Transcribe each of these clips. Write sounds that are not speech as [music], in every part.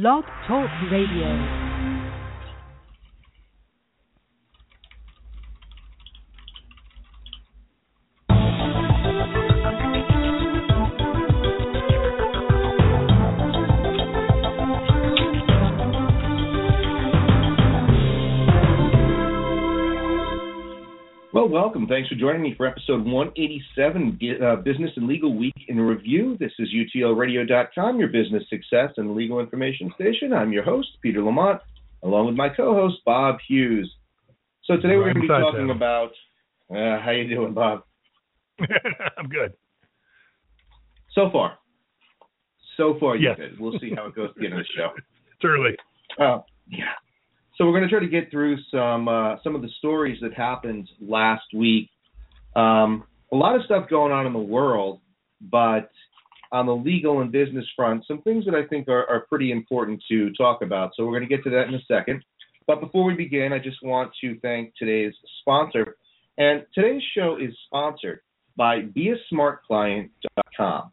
Blog Talk Radio. Welcome. Thanks for joining me for episode 187, uh, Business and Legal Week in Review. This is UTLRadio.com, your business success and legal information station. I'm your host, Peter Lamont, along with my co-host, Bob Hughes. So today we're going to be talking about uh, how you doing, Bob? [laughs] I'm good. So far, so far yes. good. We'll see how it goes at the end of the show. [laughs] it's early. Uh, yeah. So we're going to try to get through some uh, some of the stories that happened last week. Um, a lot of stuff going on in the world, but on the legal and business front, some things that I think are, are pretty important to talk about. So we're going to get to that in a second. But before we begin, I just want to thank today's sponsor. And today's show is sponsored by beasmartclient.com.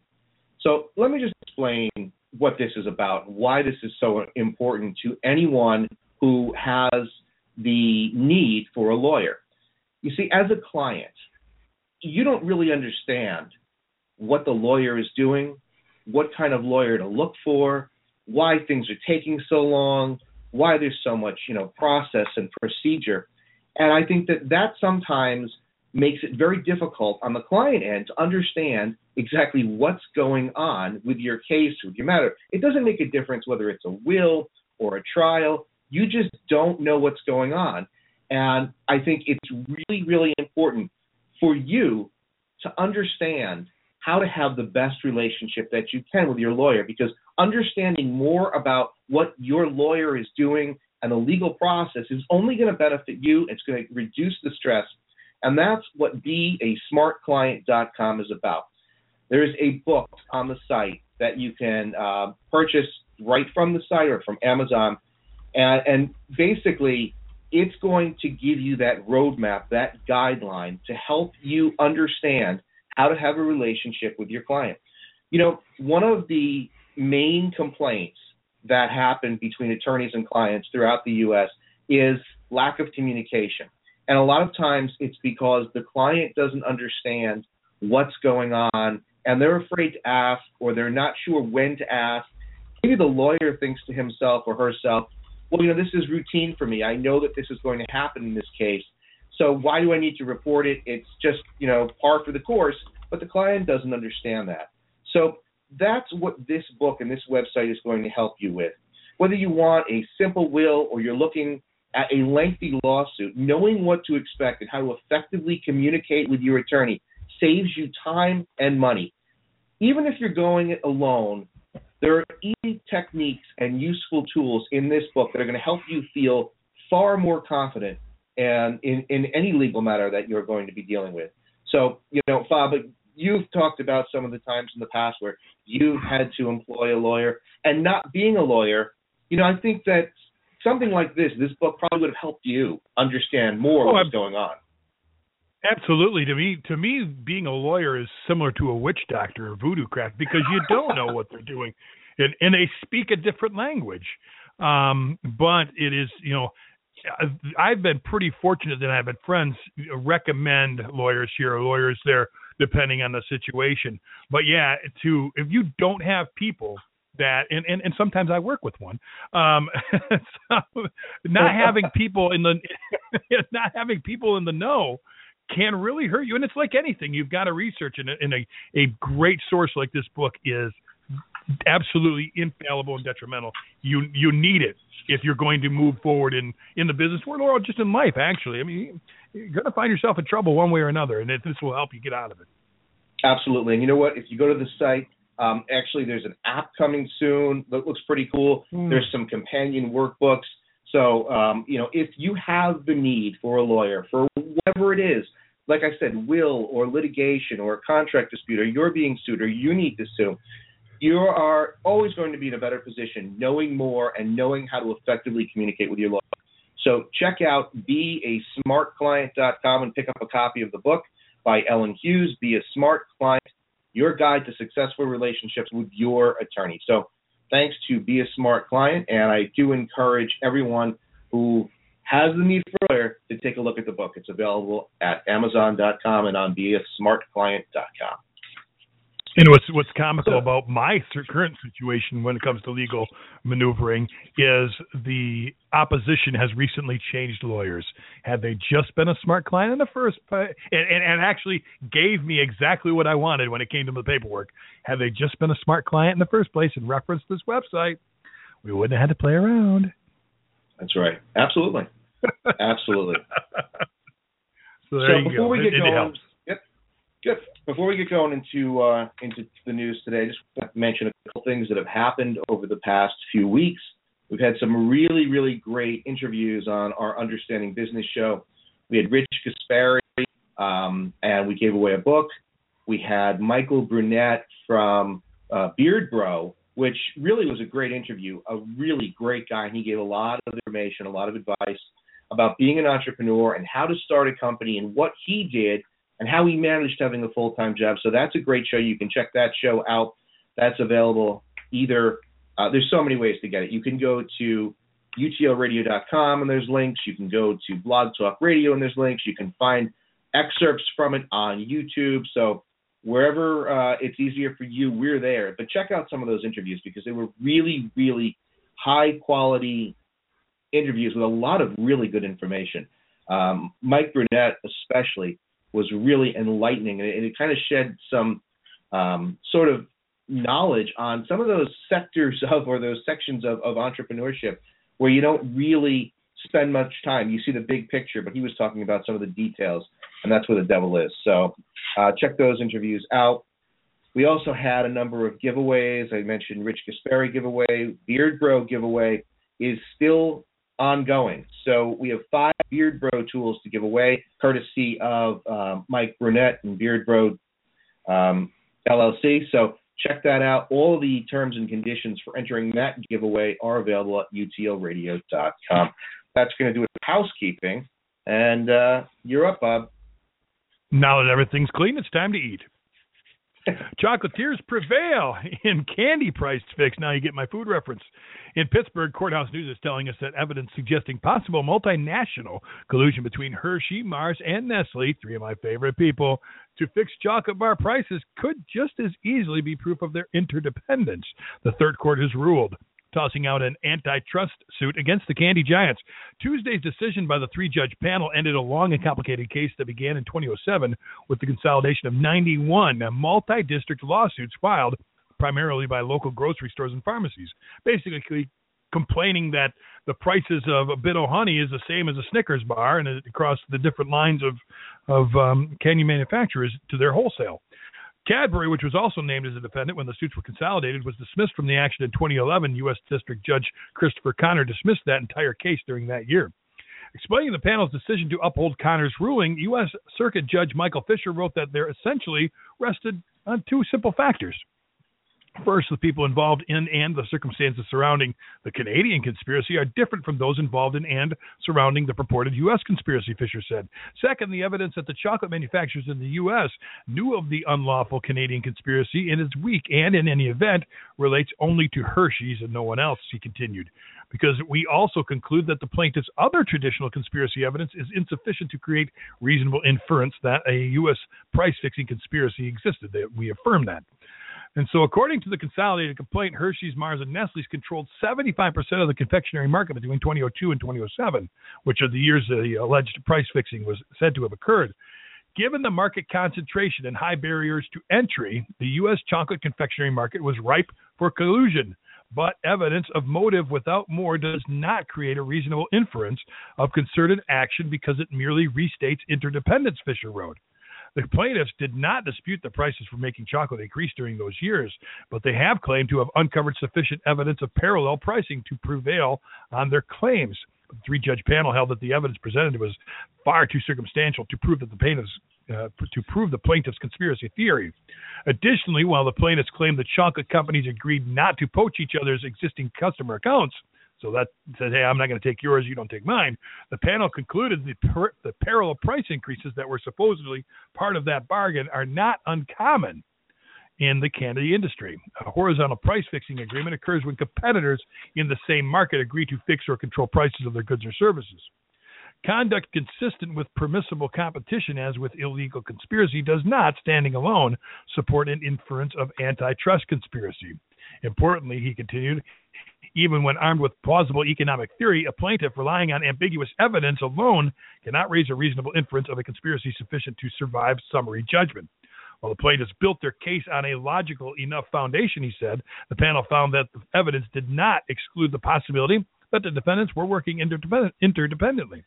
So let me just explain what this is about, why this is so important to anyone who has the need for a lawyer. You see, as a client, you don't really understand what the lawyer is doing, what kind of lawyer to look for, why things are taking so long, why there's so much, you know, process and procedure. And I think that that sometimes makes it very difficult on the client end to understand exactly what's going on with your case, with your matter. It doesn't make a difference whether it's a will or a trial. You just don't know what's going on. And I think it's really, really important for you to understand how to have the best relationship that you can with your lawyer because understanding more about what your lawyer is doing and the legal process is only going to benefit you. It's going to reduce the stress. And that's what beasmartclient.com is about. There is a book on the site that you can uh, purchase right from the site or from Amazon and, and basically, it's going to give you that roadmap, that guideline to help you understand how to have a relationship with your client. You know, one of the main complaints that happen between attorneys and clients throughout the U.S. is lack of communication. And a lot of times it's because the client doesn't understand what's going on and they're afraid to ask or they're not sure when to ask. Maybe the lawyer thinks to himself or herself, well, you know, this is routine for me. I know that this is going to happen in this case. So why do I need to report it? It's just, you know, par for the course, but the client doesn't understand that. So that's what this book and this website is going to help you with. Whether you want a simple will or you're looking at a lengthy lawsuit, knowing what to expect and how to effectively communicate with your attorney saves you time and money. Even if you're going it alone, there are easy techniques and useful tools in this book that are going to help you feel far more confident and in, in any legal matter that you're going to be dealing with. So, you know, Bob, you've talked about some of the times in the past where you've had to employ a lawyer and not being a lawyer, you know, I think that something like this, this book probably would have helped you understand more oh, what's going on. Absolutely. To me, to me, being a lawyer is similar to a witch doctor or voodoo craft because you don't know what they're doing, and, and they speak a different language. Um, but it is, you know, I've been pretty fortunate that I've had friends recommend lawyers here or lawyers there, depending on the situation. But yeah, to if you don't have people that and, and, and sometimes I work with one. Um [laughs] so not [laughs] having people in the [laughs] not having people in the know can really hurt you. And it's like anything, you've got to research, and, and a, a great source like this book is absolutely infallible and detrimental. You you need it if you're going to move forward in in the business world or just in life. Actually, I mean, you're going to find yourself in trouble one way or another, and this will help you get out of it. Absolutely, and you know what? If you go to the site, um, actually, there's an app coming soon that looks pretty cool. Mm. There's some companion workbooks. So, um, you know, if you have the need for a lawyer for whatever it is, like I said, will or litigation or a contract dispute, or you're being sued or you need to sue, you are always going to be in a better position knowing more and knowing how to effectively communicate with your lawyer. So check out beasmartclient.com and pick up a copy of the book by Ellen Hughes, Be a Smart Client, Your Guide to Successful Relationships with Your Attorney. So thanks to Be a Smart Client. And I do encourage everyone who has the need for a lawyer to take a look at the book. It's available at Amazon.com and on BeASmartClient.com. And what's what's comical about my current situation when it comes to legal maneuvering is the opposition has recently changed lawyers. Had they just been a smart client in the first place, and, and, and actually gave me exactly what I wanted when it came to the paperwork, had they just been a smart client in the first place and referenced this website, we wouldn't have had to play around. That's right. Absolutely. [laughs] Absolutely. so, so before go. we get it, going, it yep, good. Before we get going into uh, into the news today, I just want to mention a couple things that have happened over the past few weeks. We've had some really, really great interviews on our Understanding Business show. We had Rich Gaspari, um, and we gave away a book. We had Michael Brunette from uh, Beard Bro, which really was a great interview. A really great guy, and he gave a lot of information, a lot of advice about being an entrepreneur and how to start a company and what he did and how he managed having a full time job. So that's a great show. You can check that show out. That's available either. Uh, there's so many ways to get it. You can go to utlradio.com and there's links. You can go to Blog Talk Radio and there's links. You can find excerpts from it on YouTube. So wherever uh, it's easier for you, we're there. But check out some of those interviews because they were really, really high quality interviews with a lot of really good information. Um, Mike Burnett, especially, was really enlightening, and it, it kind of shed some um, sort of knowledge on some of those sectors [laughs] of or those sections of, of entrepreneurship where you don't really spend much time. You see the big picture, but he was talking about some of the details, and that's where the devil is. So uh, check those interviews out. We also had a number of giveaways. I mentioned Rich Gaspari giveaway, Beard Bro giveaway is still ongoing. So we have five Beard Bro tools to give away, courtesy of uh, Mike Brunette and Beard Bro um, LLC. So check that out. All the terms and conditions for entering that giveaway are available at utlradio.com. That's going to do it housekeeping. And uh, you're up, Bob. Now that everything's clean, it's time to eat. [laughs] Chocolatiers prevail in candy price fix. Now you get my food reference. In Pittsburgh, Courthouse News is telling us that evidence suggesting possible multinational collusion between Hershey, Mars, and Nestle, three of my favorite people, to fix chocolate bar prices could just as easily be proof of their interdependence. The third court has ruled tossing out an antitrust suit against the candy giants. Tuesday's decision by the three judge panel ended a long and complicated case that began in 2007 with the consolidation of 91 multi district lawsuits filed primarily by local grocery stores and pharmacies, basically complaining that the prices of a Bit-O-Honey is the same as a Snickers bar and across the different lines of of um, candy manufacturers to their wholesale. Cadbury, which was also named as a defendant when the suits were consolidated, was dismissed from the action in 2011. U.S. District Judge Christopher Conner dismissed that entire case during that year. Explaining the panel's decision to uphold Conner's ruling, U.S. Circuit Judge Michael Fisher wrote that there essentially rested on two simple factors. First, the people involved in and the circumstances surrounding the Canadian conspiracy are different from those involved in and surrounding the purported U.S. conspiracy, Fisher said. Second, the evidence that the chocolate manufacturers in the U.S. knew of the unlawful Canadian conspiracy and is weak and, in any event, relates only to Hershey's and no one else, he continued. Because we also conclude that the plaintiff's other traditional conspiracy evidence is insufficient to create reasonable inference that a U.S. price fixing conspiracy existed. We affirm that. And so, according to the consolidated complaint, Hershey's, Mars, and Nestle's controlled 75% of the confectionery market between 2002 and 2007, which are the years the alleged price fixing was said to have occurred. Given the market concentration and high barriers to entry, the U.S. chocolate confectionery market was ripe for collusion. But evidence of motive without more does not create a reasonable inference of concerted action because it merely restates interdependence, Fisher wrote. The plaintiffs did not dispute the prices for making chocolate increased during those years, but they have claimed to have uncovered sufficient evidence of parallel pricing to prevail on their claims. The three judge panel held that the evidence presented was far too circumstantial to prove that the plaintiffs uh, to prove the plaintiff's conspiracy theory. Additionally, while the plaintiffs claimed the chocolate companies agreed not to poach each other's existing customer accounts, so that said, hey, I'm not going to take yours, you don't take mine. The panel concluded the, per, the parallel price increases that were supposedly part of that bargain are not uncommon. in the candy industry. A horizontal price fixing agreement occurs when competitors in the same market agree to fix or control prices of their goods or services. Conduct consistent with permissible competition, as with illegal conspiracy, does not, standing alone, support an inference of antitrust conspiracy. Importantly, he continued, even when armed with plausible economic theory, a plaintiff relying on ambiguous evidence alone cannot raise a reasonable inference of a conspiracy sufficient to survive summary judgment. While the plaintiffs built their case on a logical enough foundation, he said, the panel found that the evidence did not exclude the possibility that the defendants were working interdependently.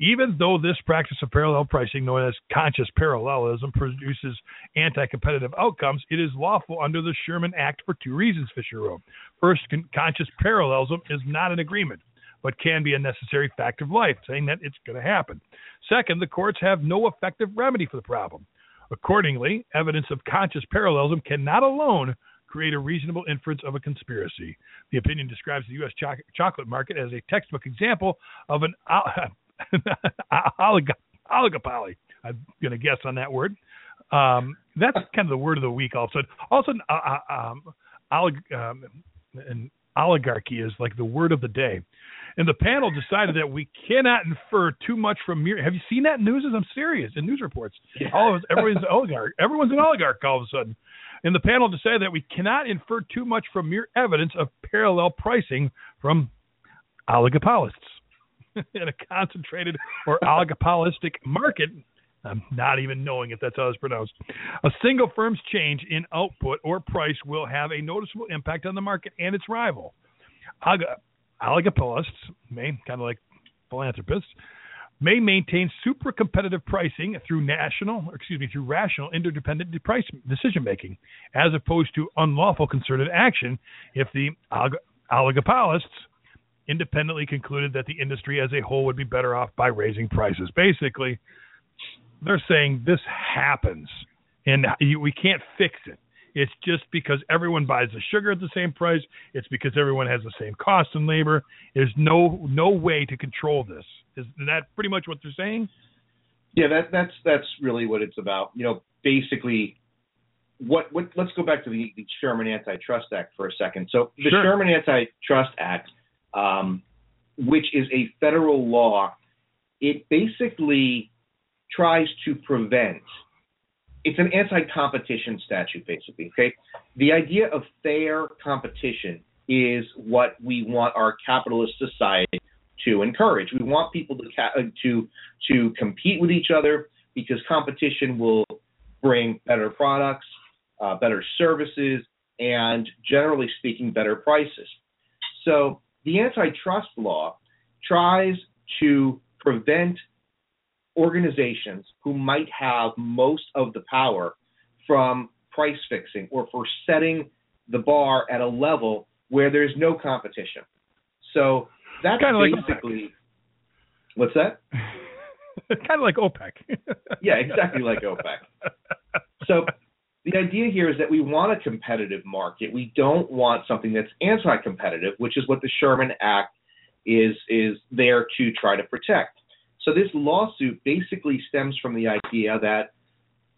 Even though this practice of parallel pricing, known as conscious parallelism, produces anti competitive outcomes, it is lawful under the Sherman Act for two reasons, Fisher wrote. First, con- conscious parallelism is not an agreement, but can be a necessary fact of life, saying that it's going to happen. Second, the courts have no effective remedy for the problem. Accordingly, evidence of conscious parallelism cannot alone create a reasonable inference of a conspiracy. The opinion describes the U.S. Cho- chocolate market as a textbook example of an uh, [laughs] olig- oligopoly. I'm going to guess on that word. Um, that's kind of the word of the week. Also, also, uh, uh, um, olig- um, an oligarchy is like the word of the day. And the panel decided that we cannot infer too much from mere. Have you seen that in news? I'm serious in news reports. Yeah. All of us, everyone's an oligarch. Everyone's an oligarch all of a sudden. And the panel decided that we cannot infer too much from mere evidence of parallel pricing from oligopolists. [laughs] in a concentrated or oligopolistic market, I'm not even knowing if that's how it's pronounced. A single firm's change in output or price will have a noticeable impact on the market and its rival. Oligopolists may, kind of like philanthropists, may maintain super competitive pricing through national, excuse me, through rational interdependent price decision making, as opposed to unlawful concerted action if the oligopolists independently concluded that the industry as a whole would be better off by raising prices. Basically, they're saying this happens and you, we can't fix it. It's just because everyone buys the sugar at the same price. It's because everyone has the same cost and labor. There's no no way to control this. Is that pretty much what they're saying? Yeah, that that's that's really what it's about. You know, basically, what what let's go back to the, the Sherman Antitrust Act for a second. So the sure. Sherman Antitrust Act um, which is a federal law. It basically tries to prevent. It's an anti-competition statute, basically. Okay, the idea of fair competition is what we want our capitalist society to encourage. We want people to uh, to to compete with each other because competition will bring better products, uh, better services, and generally speaking, better prices. So the antitrust law tries to prevent organizations who might have most of the power from price fixing or for setting the bar at a level where there's no competition. So that's kind of basically like what's that? [laughs] kind of like OPEC. yeah, exactly like OPEC. So the idea here is that we want a competitive market. We don't want something that's anti-competitive, which is what the Sherman Act is is there to try to protect. So this lawsuit basically stems from the idea that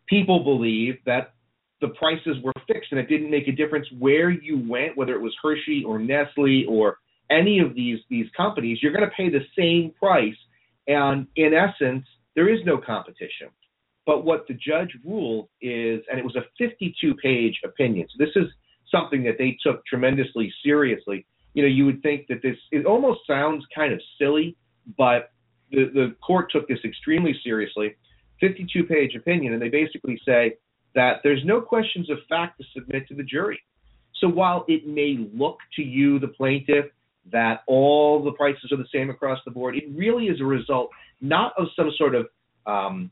people believe that the prices were fixed and it didn't make a difference where you went, whether it was Hershey or Nestle or any of these these companies, you're going to pay the same price. And in essence, there is no competition. But what the judge ruled is, and it was a 52 page opinion. So this is something that they took tremendously seriously. You know, you would think that this, it almost sounds kind of silly, but the, the court took this extremely seriously. 52 page opinion, and they basically say that there's no questions of fact to submit to the jury. So while it may look to you, the plaintiff, that all the prices are the same across the board, it really is a result not of some sort of um,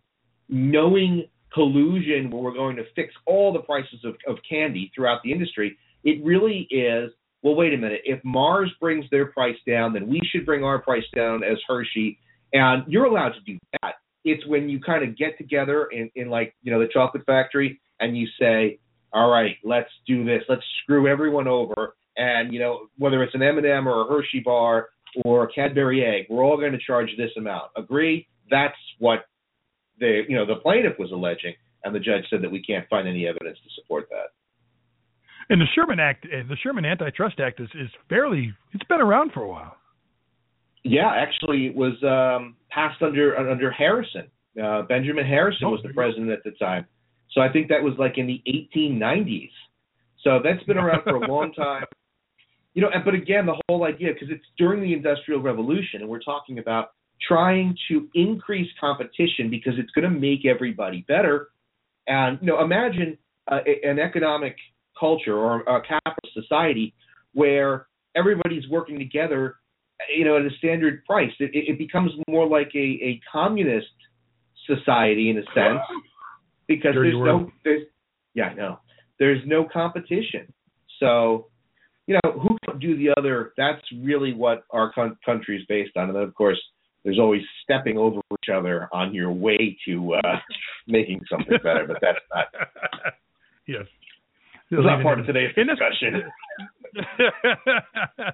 knowing collusion where we're going to fix all the prices of, of candy throughout the industry. It really is, well, wait a minute. If Mars brings their price down, then we should bring our price down as Hershey. And you're allowed to do that. It's when you kind of get together in, in like, you know, the chocolate factory and you say, all right, let's do this. Let's screw everyone over. And, you know, whether it's an M&M or a Hershey bar or a Cadbury egg, we're all going to charge this amount. Agree? That's what the you know the plaintiff was alleging, and the judge said that we can't find any evidence to support that. And the Sherman Act, the Sherman Antitrust Act, is is fairly. It's been around for a while. Yeah, actually, it was um, passed under under Harrison. Uh, Benjamin Harrison Oh, was the president at the time. So I think that was like in the 1890s. So that's been around for a long [laughs] time. You know, and- but again, the whole idea because it's during the Industrial Revolution, and we're talking about trying to increase competition because it's going to make everybody better. And you know, imagine uh, an economic culture or a capitalist society where everybody's working together, you know, at a standard price. It, it becomes more like a, a communist society in a sense because Dirty there's word. no there's yeah I know there's no competition. So you know who can do the other. That's really what our con- country is based on. And then of course there's always stepping over each other on your way to uh, making something better. But that's not [laughs] yes. that's not part of today's In this- discussion. [laughs]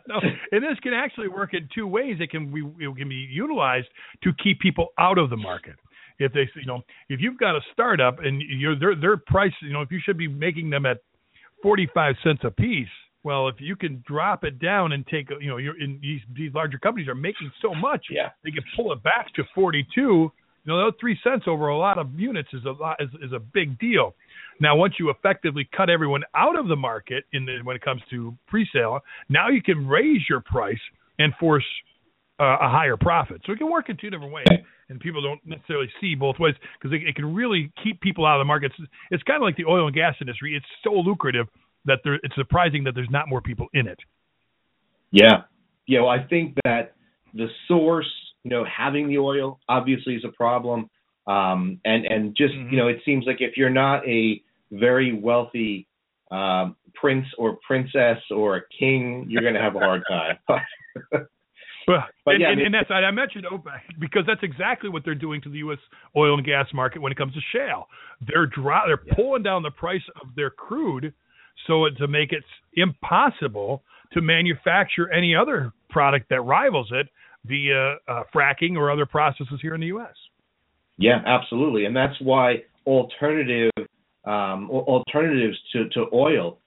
no, and this can actually work in two ways. It can be it can be utilized to keep people out of the market. If they, you know, if you've got a startup and you're their their price, you know, if you should be making them at forty five cents a piece, well, if you can drop it down and take, you know, you're in these these larger companies are making so much, Yeah. they can pull it back to forty two. You know, those three cents over a lot of units is a lot is, is a big deal. Now, once you effectively cut everyone out of the market in the, when it comes to pre-sale, now you can raise your price and force uh, a higher profit. So it can work in two different ways, and people don't necessarily see both ways because it, it can really keep people out of the market. It's, it's kind of like the oil and gas industry. It's so lucrative that there, it's surprising that there's not more people in it. Yeah. Yeah, well, I think that the source, you know, having the oil obviously is a problem. Um, and, and just, Mhm. you know, it seems like if you're not a very wealthy um, prince or princess or a king, you're going to have a hard time. [laughs] Well, But and, yeah, I and, mean- and that's I mentioned OPEC because that's exactly what they're doing to the U.S. oil and gas market when it comes to shale. They're dro- they're Yeah. pulling down the price of their crude so to make it impossible to manufacture any other product that rivals it via uh, fracking or other processes here in the U.S. Yeah, absolutely, and that's why alternative um, alternatives to, to oil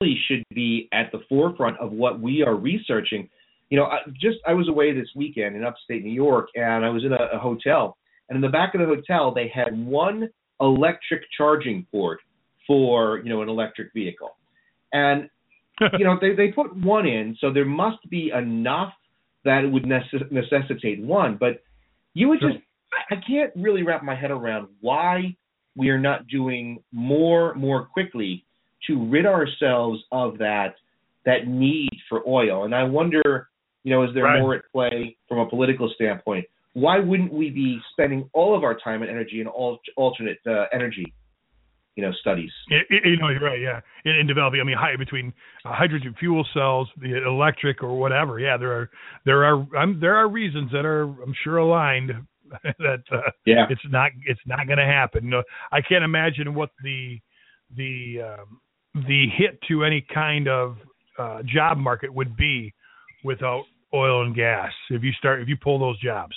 really should be at the forefront of what we are researching. You know, I, just I was away this weekend in upstate New York, and I was in a, a hotel, and in the back of the hotel they had one electric charging port for you know an electric vehicle, and [laughs] you know they they put one in, so there must be enough that it would necess- necessitate one, but you would Sure. just I, can't really wrap my head around why we are not doing more more quickly to rid ourselves of that that need for oil. And I wonder, you know, is there Right. more at play from a political standpoint? Why wouldn't we be spending all of our time and energy in al- alternate uh, energy, you know, studies? It, it- you know, you're right. Yeah, in, in developing, I mean, high, between uh, hydrogen fuel cells, the electric or whatever. Yeah, there are there are um, there are reasons that are I'm sure aligned [laughs] that uh, Yeah. it's not it's not going to happen. I can't imagine what the the um, the hit to any kind of uh, job market would be without oil and gas. If you start if you pull those jobs.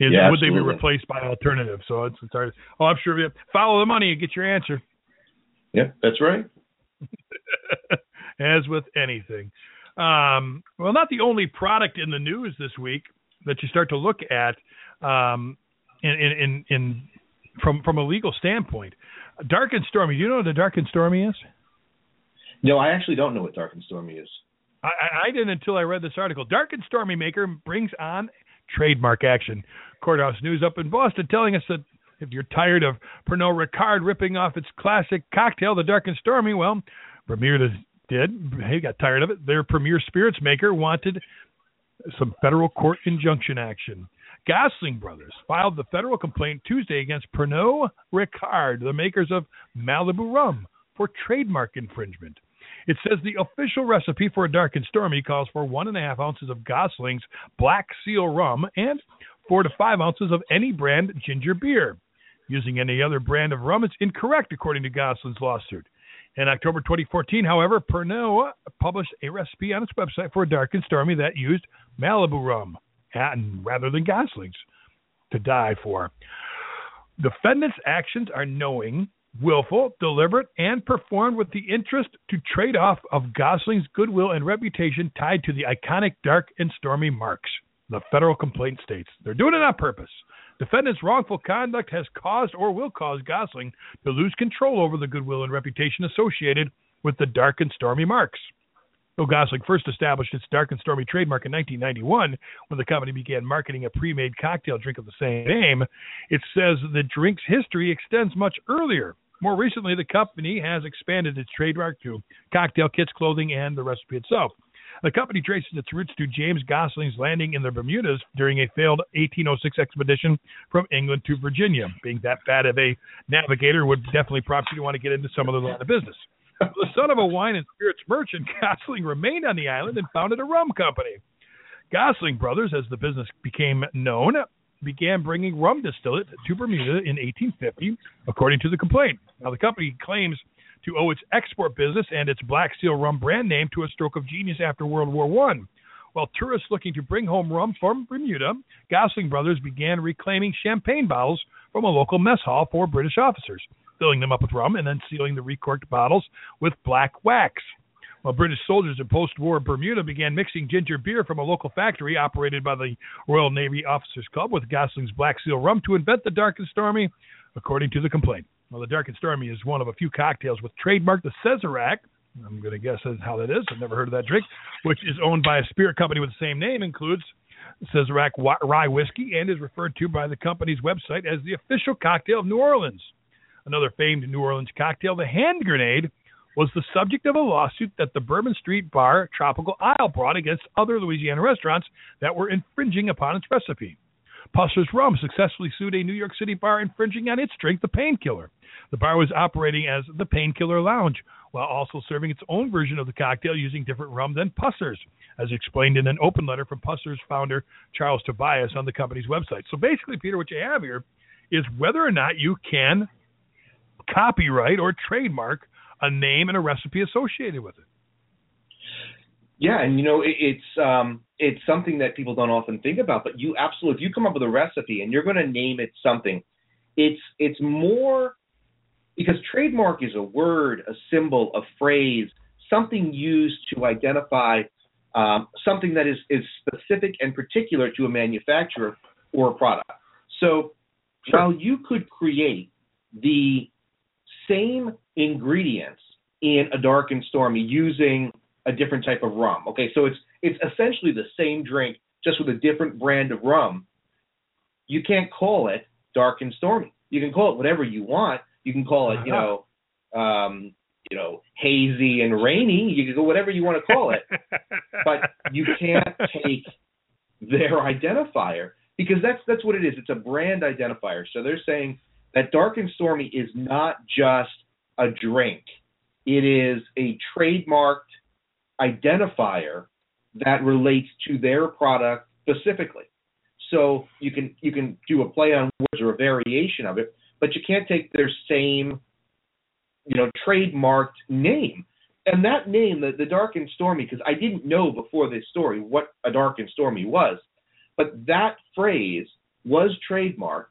Is, Yeah, would they be replaced by alternatives? So it's, it's hard. Oh, I'm sure. Follow the money and get your answer. Yeah, that's right. [laughs] as with anything. Um, well, not the only product in the news this week that you start to look at um, in, in, in, from from a legal standpoint. Dark and stormy. Do you know what a dark and stormy is? No, I actually don't know what dark and stormy is. I- I didn't until I read this article. Dark and Stormy Maker brings on trademark action. Courthouse News up in Boston telling us that if you're tired of Pernod Ricard ripping off its classic cocktail, the Dark and Stormy, well, Premier did. He got tired of it. Their premier spirits maker wanted some federal court injunction action. Gosling Brothers filed the federal complaint Tuesday against Pernod Ricard, the makers of Malibu rum, for trademark infringement. It says the official recipe for a dark and stormy calls for one and a half ounces of Gosling's Black Seal rum and four to five ounces of any brand ginger beer. Using any other brand of rum is incorrect, according to Gosling's lawsuit. In October 2014, however, Pernod published a recipe on its website for a dark and stormy that used Malibu rum and rather than Gosling's to die for. Defendants' actions are knowing willful, deliberate, and performed with the interest to trade off of Gosling's goodwill and reputation tied to the iconic dark and stormy marks. The federal complaint states they're doing it on purpose. Defendant's wrongful conduct has caused or will cause Gosling to lose control over the goodwill and reputation associated with the dark and stormy marks. Though Gosling first established its dark and stormy trademark in 1991 when the company began marketing a pre made cocktail drink of the same name, it says the drink's history extends much earlier. More recently, the company has expanded its trademark to cocktail kits, clothing, and the recipe itself. The company traces its roots to James Gosling's landing in the Bermudas during a failed 1806 expedition from England to Virginia. Being that bad of a navigator would definitely prompt you to want to get into some other line of business. The son of a wine and spirits merchant, [laughs] Gosling remained on the island and founded a rum company. Gosling Brothers, as the business became known, began bringing rum distillate to Bermuda in 1850, according to the complaint. Now, the company claims to owe its export business and its Black Seal rum brand name to a stroke of genius after World War One. While tourists looking to bring home rum from Bermuda, Gosling Brothers began reclaiming champagne bottles from a local mess hall for British officers, filling them up with rum and then sealing the recorked bottles with black wax. While British soldiers in post war Bermuda began mixing ginger beer from a local factory operated by the Royal Navy Officers Club with Gosling's Black Seal rum to invent the dark and stormy, according to the complaint. Well, the Dark and Stormy is one of a few cocktails with trademark the Sazerac. I'm going to guess how that is. I've never heard of that drink, which is owned by a spirit company with the same name, includes Sazerac rye whiskey, and is referred to by the company's website as the official cocktail of New Orleans. Another famed New Orleans cocktail, the Hand Grenade, was the subject of a lawsuit that the Bourbon Street Bar Tropical Isle brought against other Louisiana restaurants that were infringing upon its recipe. Pusser's Rum successfully sued a New York City bar infringing on its drink, the Painkiller. The bar was operating as the Painkiller Lounge, while also serving its own version of the cocktail using different rum than Pusser's, as explained in an open letter from Pusser's founder, Charles Tobias, on the company's website. So basically, Peter, what you have here is whether or not you can copyright or trademark a name and a recipe associated with it. Yeah, and you know it, it's um, it's something that people don't often think about, but you absolutely if you come up with a recipe and you're going to name it something, it's it's more because trademark is a word, a symbol, a phrase, something used to identify um, something that is is specific and particular to a manufacturer or a product. So sure. while you could create the same ingredients in a dark and stormy using a different type of rum. Okay, so it's it's essentially the same drink just with a different brand of rum. You can't call it dark and stormy. You can call it whatever you want. You can call it, you know, um, you know, hazy and rainy. You can go whatever you want to call it, [laughs] but you can't take their identifier because that's that's what it is. It's a brand identifier. So they're saying that dark and stormy is not just a drink. It is a trademarked identifier that relates to their product specifically. So you can you can do a play on words or a variation of it, but you can't take their same you know trademarked name. And that name, the, the dark and stormy, because I didn't know before this story what a dark and stormy was, but that phrase was trademarked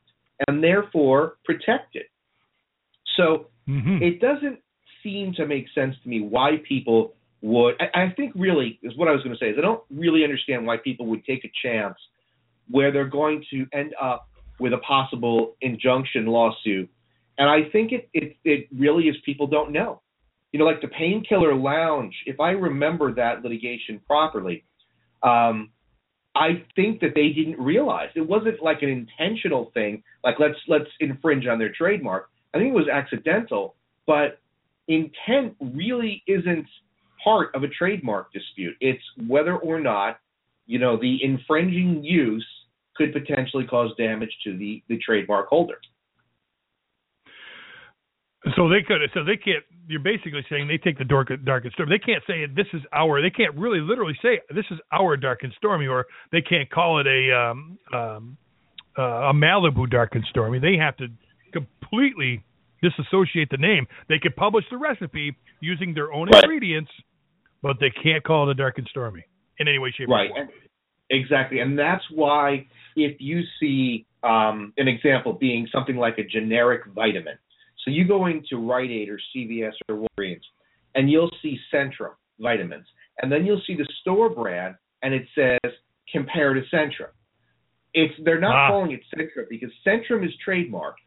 and therefore protected. So mm-hmm. it doesn't seem to make sense to me why people would I, I think really is what I was going to say is I don't really understand why people would take a chance where they're going to end up with a possible injunction lawsuit. And I think it it, it really is people don't know. You know, like the painkiller lounge, if I remember that litigation properly, um, I think that they didn't realize it wasn't like an intentional thing, like let's let's infringe on their trademark. I think it was accidental, but intent really isn't part of a trademark dispute. It's whether or not, you know, the infringing use could potentially cause damage to the, the trademark holder. So they could. So they can't. You're basically saying they take the dark, dark and stormy. They can't say this is our. They can't really literally say this is our dark and stormy, or they can't call it a um, um, uh, a Malibu dark and stormy. They have to completely disassociate the name. They could publish the recipe using their own right. ingredients but they can't call it a dark and stormy in any way, shape, right. or form. Exactly, and that's why if you see um, an example being something like a generic vitamin, so So you go into Rite Aid or CVS or Walgreens, and you'll see Centrum vitamins, and then you'll see the store brand, and it says compare to Centrum. It's they're not Ah. calling it Centrum because Centrum is trademarked,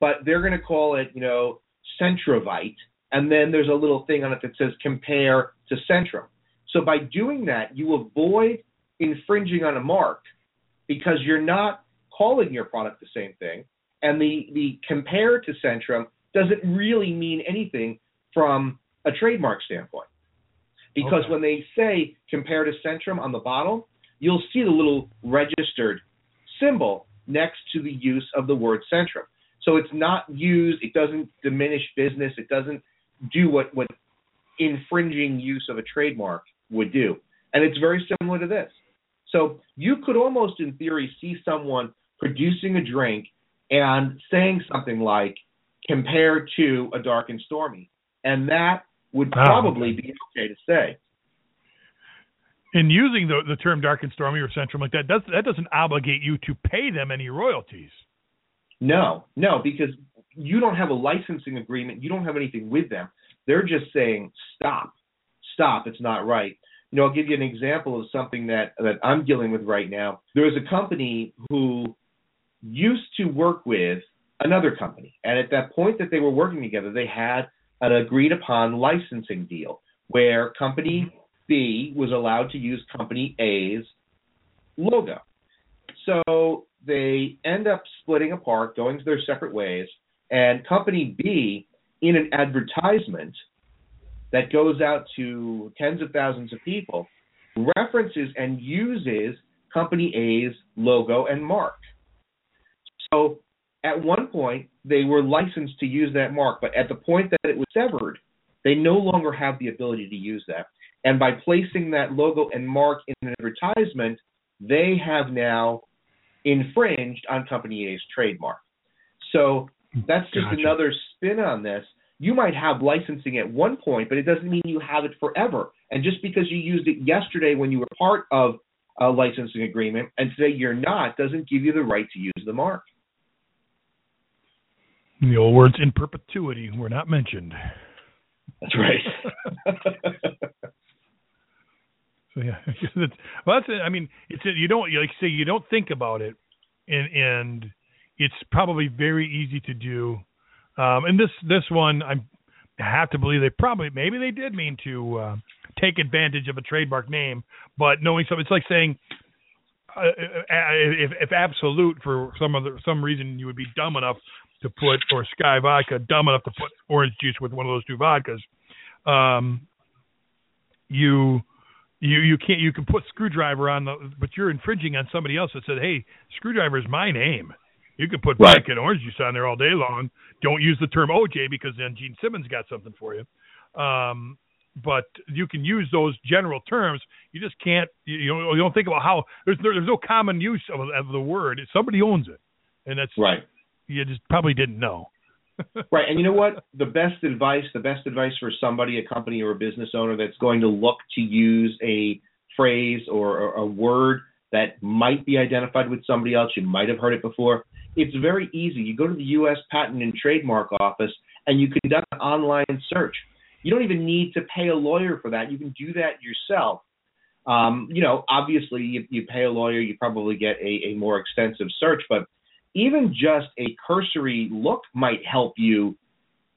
but they're going to call it you know Centrovite, and then there's a little thing on it that says compare to Centrum. So by doing that, you avoid infringing on a mark because you're not calling your product the same thing, and the the compare to Centrum doesn't really mean anything from a trademark standpoint. Because Okay. when they say compare to Centrum on the bottle, you'll see the little registered symbol next to the use of the word Centrum. So it's not used, it doesn't diminish business, it doesn't do what, what infringing use of a trademark would do. And it's very similar to this. So you could almost, in theory, see someone producing a drink and saying something like, compared to a dark and stormy. And that would Ah, probably okay. be okay to say. in using the the term dark and stormy or centrum like that, does that doesn't obligate you to pay them any royalties. No, no, because you don't have a licensing agreement. You don't have anything with them. They're just saying, stop, stop. It's not right. You know, I'll give you an example of something that that I'm dealing with right now. There's a company who used to work with another company, and at that point that they were working together, they had an agreed upon licensing deal where company B was allowed to use company A's logo. So they end up splitting apart, going to their separate ways, and company B, in an advertisement that goes out to tens of thousands of people, references and uses company A's logo and mark. So at one point, they were licensed to use that mark, but at the point that it was severed, they no longer have the ability to use that. And by placing that logo and mark in an advertisement, they have now infringed on Company A's trademark. So that's just Gotcha. another spin on this. You might have licensing at one point, but it doesn't mean you have it forever. And just because you used it yesterday when you were part of a licensing agreement and today you're not, doesn't give you the right to use the mark. The old words in perpetuity were not mentioned. That's right. [laughs] [laughs] So yeah, [laughs] well, that's it. I mean, it's you don't like say you don't think about it, and and it's probably very easy to do. Um, and this this one, I'm, have to believe they probably maybe they did mean to uh, take advantage of a trademark name, but knowing some, it's like saying. Uh, if, if Absolut for some other some reason you would be dumb enough to put or Skyy Vodka dumb enough to put orange juice with one of those two vodkas, um, you you you can't you can put screwdriver on the but you're infringing on somebody else that said hey screwdriver is my name you can put Right. vodka and orange juice on there all day long don't use the term oj because then gene simmons got something for you um but you can use those general terms you just can't you, don't, you don't think about how there's there, there's no common use of, of the word somebody owns it and that's right. you just probably didn't know [laughs] Right. And you know what? The best advice, the best advice for somebody, a company or a business owner that's going to look to use a phrase or or a word that might be identified with somebody else, you might have heard it before. It's very easy. You go to the US Patent and Trademark Office and you conduct an online search. You don't even need to pay a lawyer for that. You can do that yourself. Um, you know, obviously, you, you pay a lawyer, you probably get a, a more extensive search, but even just a cursory look might help you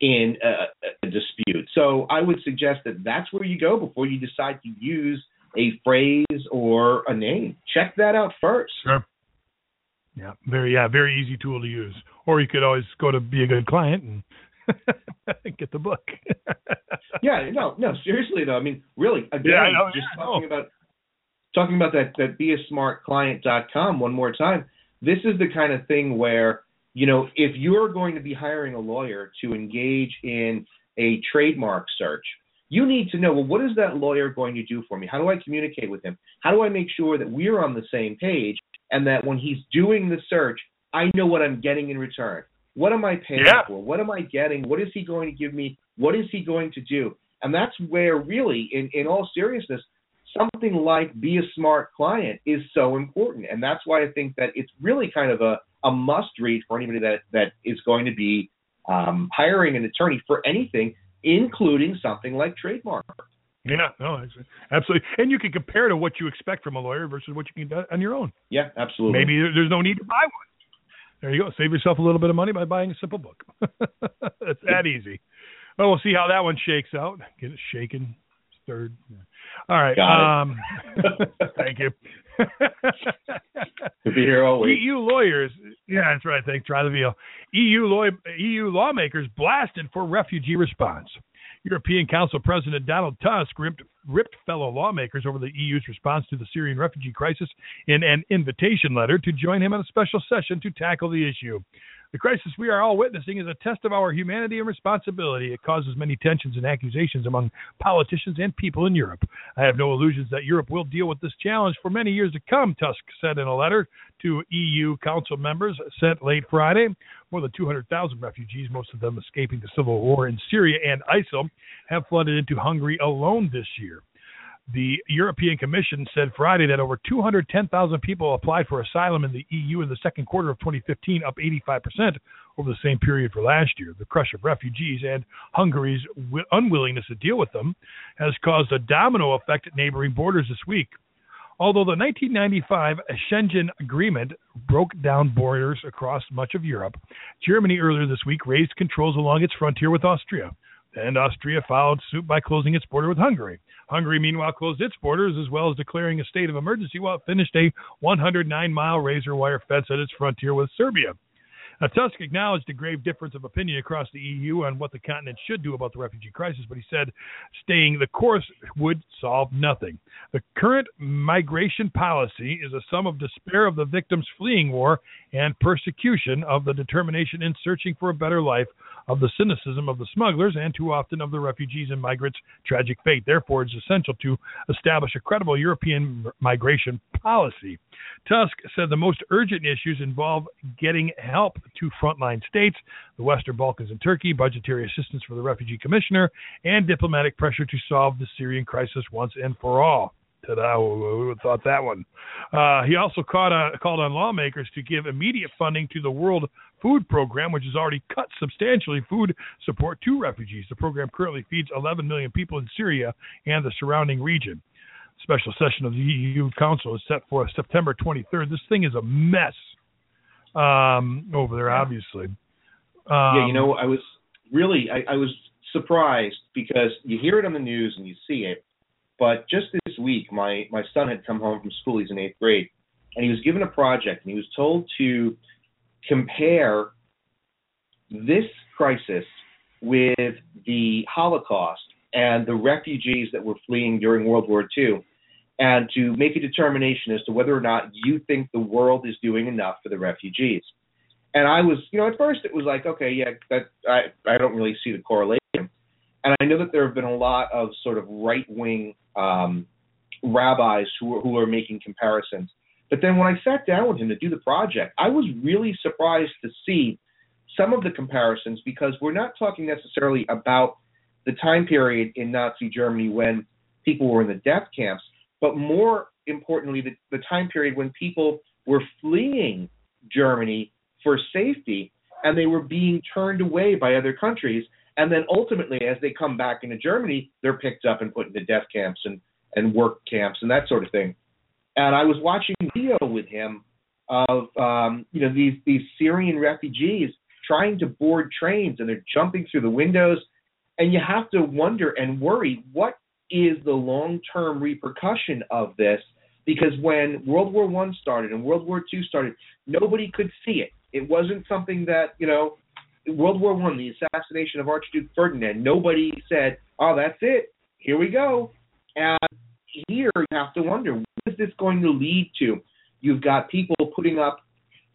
in a, a dispute. So I would suggest that that's where you go before you decide to use a phrase or a name. Check that out first. Sure. Yeah, very yeah, very easy tool to use. Or you could always go to be a good client and [laughs] get the book. Yeah, no, no, seriously though. I mean, really, again, Yeah, know, just yeah, talking about talking about that that beasmartclient.com one more time. This is the kind of thing where you know if you're going to be hiring a lawyer to engage in a trademark search, you need to know well what is that lawyer going to do for me? How do I communicate with him? How do I make sure that we're on the same page and that when he's doing the search, I know what I'm getting in return. What am I paying Yeah. for? What am I getting? What is he going to give me? What is he going to do? And that's where really, in, in all seriousness, something like be a smart client is so important. And that's why I think that it's really kind of a, a must read for anybody that, that is going to be um, hiring an attorney for anything, including something like trademark. Yeah, no, absolutely. And you can compare to what you expect from a lawyer versus what you can do on your own. Yeah, absolutely. Maybe there's no need to buy one. There you go. Save yourself a little bit of money by buying a simple book. [laughs] it's that easy. Well, we'll see how that one shakes out. Get it shaken, stirred. All right. Um, [laughs] thank you. to be here always. EU lawyers, yeah, that's right. Thanks. Try the veal. EU law, EU lawmakers blasted for refugee response. European Council President Donald Tusk ripped, ripped fellow lawmakers over the EU's response to the Syrian refugee crisis in an invitation letter to join him in a special session to tackle the issue. The crisis we are all witnessing is a test of our humanity and responsibility. It causes many tensions and accusations among politicians and people in Europe. I have no illusions that Europe will deal with this challenge for many years to come, Tusk said in a letter to EU Council members sent late Friday. More than 200,000 refugees, most of them escaping the civil war in Syria and ISIL, have flooded into Hungary alone this year. The European Commission said Friday that over 210,000 people applied for asylum in the EU in the second quarter of 2015, up 85% over the same period for last year. The crush of refugees and Hungary's unwillingness to deal with them has caused a domino effect at neighboring borders this week. Although the 1995 Schengen Agreement broke down borders across much of Europe, Germany earlier this week raised controls along its frontier with Austria. And Austria followed suit by closing its border with Hungary. Hungary, meanwhile, closed its borders as well as declaring a state of emergency while it finished a 109 mile razor wire fence at its frontier with Serbia. Now, Tusk acknowledged a grave difference of opinion across the EU on what the continent should do about the refugee crisis, but he said staying the course would solve nothing. The current migration policy is a sum of despair of the victims fleeing war and persecution of the determination in searching for a better life of the cynicism of the smugglers and too often of the refugees and migrants' tragic fate. Therefore, it's essential to establish a credible European migration policy. Tusk said the most urgent issues involve getting help to frontline states, the Western Balkans and Turkey, budgetary assistance for the Refugee Commissioner, and diplomatic pressure to solve the Syrian crisis once and for all. Ta-da, who would have thought that one? Uh, he also called on, called on lawmakers to give immediate funding to the World Food Program, which has already cut substantially food support to refugees. The program currently feeds 11 million people in Syria and the surrounding region. Special session of the EU Council is set for September 23rd. This thing is a mess um, over there, obviously. Um, yeah, you know, I was really, I, I was surprised because you hear it on the news and you see it, but just this week, my my son had come home from school. He's in eighth grade, and he was given a project, and he was told to compare this crisis with the Holocaust and the refugees that were fleeing during World War II, and to make a determination as to whether or not you think the world is doing enough for the refugees. And I was, you know, at first it was like, okay, yeah, that I I don't really see the correlation. And I know that there have been a lot of sort of right wing um, rabbis who are, who are making comparisons. But then when I sat down with him to do the project, I was really surprised to see some of the comparisons because we're not talking necessarily about the time period in Nazi Germany when people were in the death camps, but more importantly, the, the time period when people were fleeing Germany for safety and they were being turned away by other countries. And then ultimately, as they come back into Germany, they're picked up and put into death camps and, and work camps and that sort of thing. And I was watching video with him of um, you know these these Syrian refugees trying to board trains and they're jumping through the windows, and you have to wonder and worry what is the long term repercussion of this because when World War One started and World War Two started, nobody could see it. It wasn't something that you know World War One, the assassination of Archduke Ferdinand, nobody said, "Oh, that's it. Here we go." And here you have to wonder, what is this going to lead to? You've got people putting up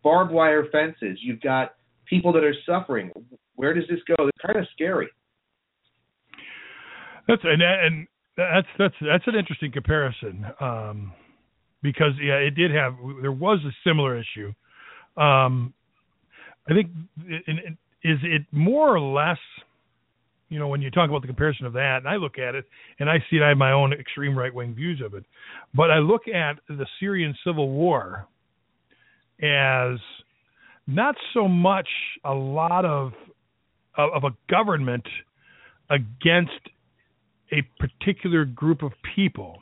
barbed wire fences. You've got people that are suffering. Where does this go? It's kind of scary. That's and, and that's that's that's an interesting comparison um, because yeah, it did have there was a similar issue. Um, I think is it more or less, you know, when you talk about the comparison of that, and I look at it and I see it, I have my own extreme right wing views of it, but I look at the Syrian civil war as not so much a lot of of, a government against a particular group of people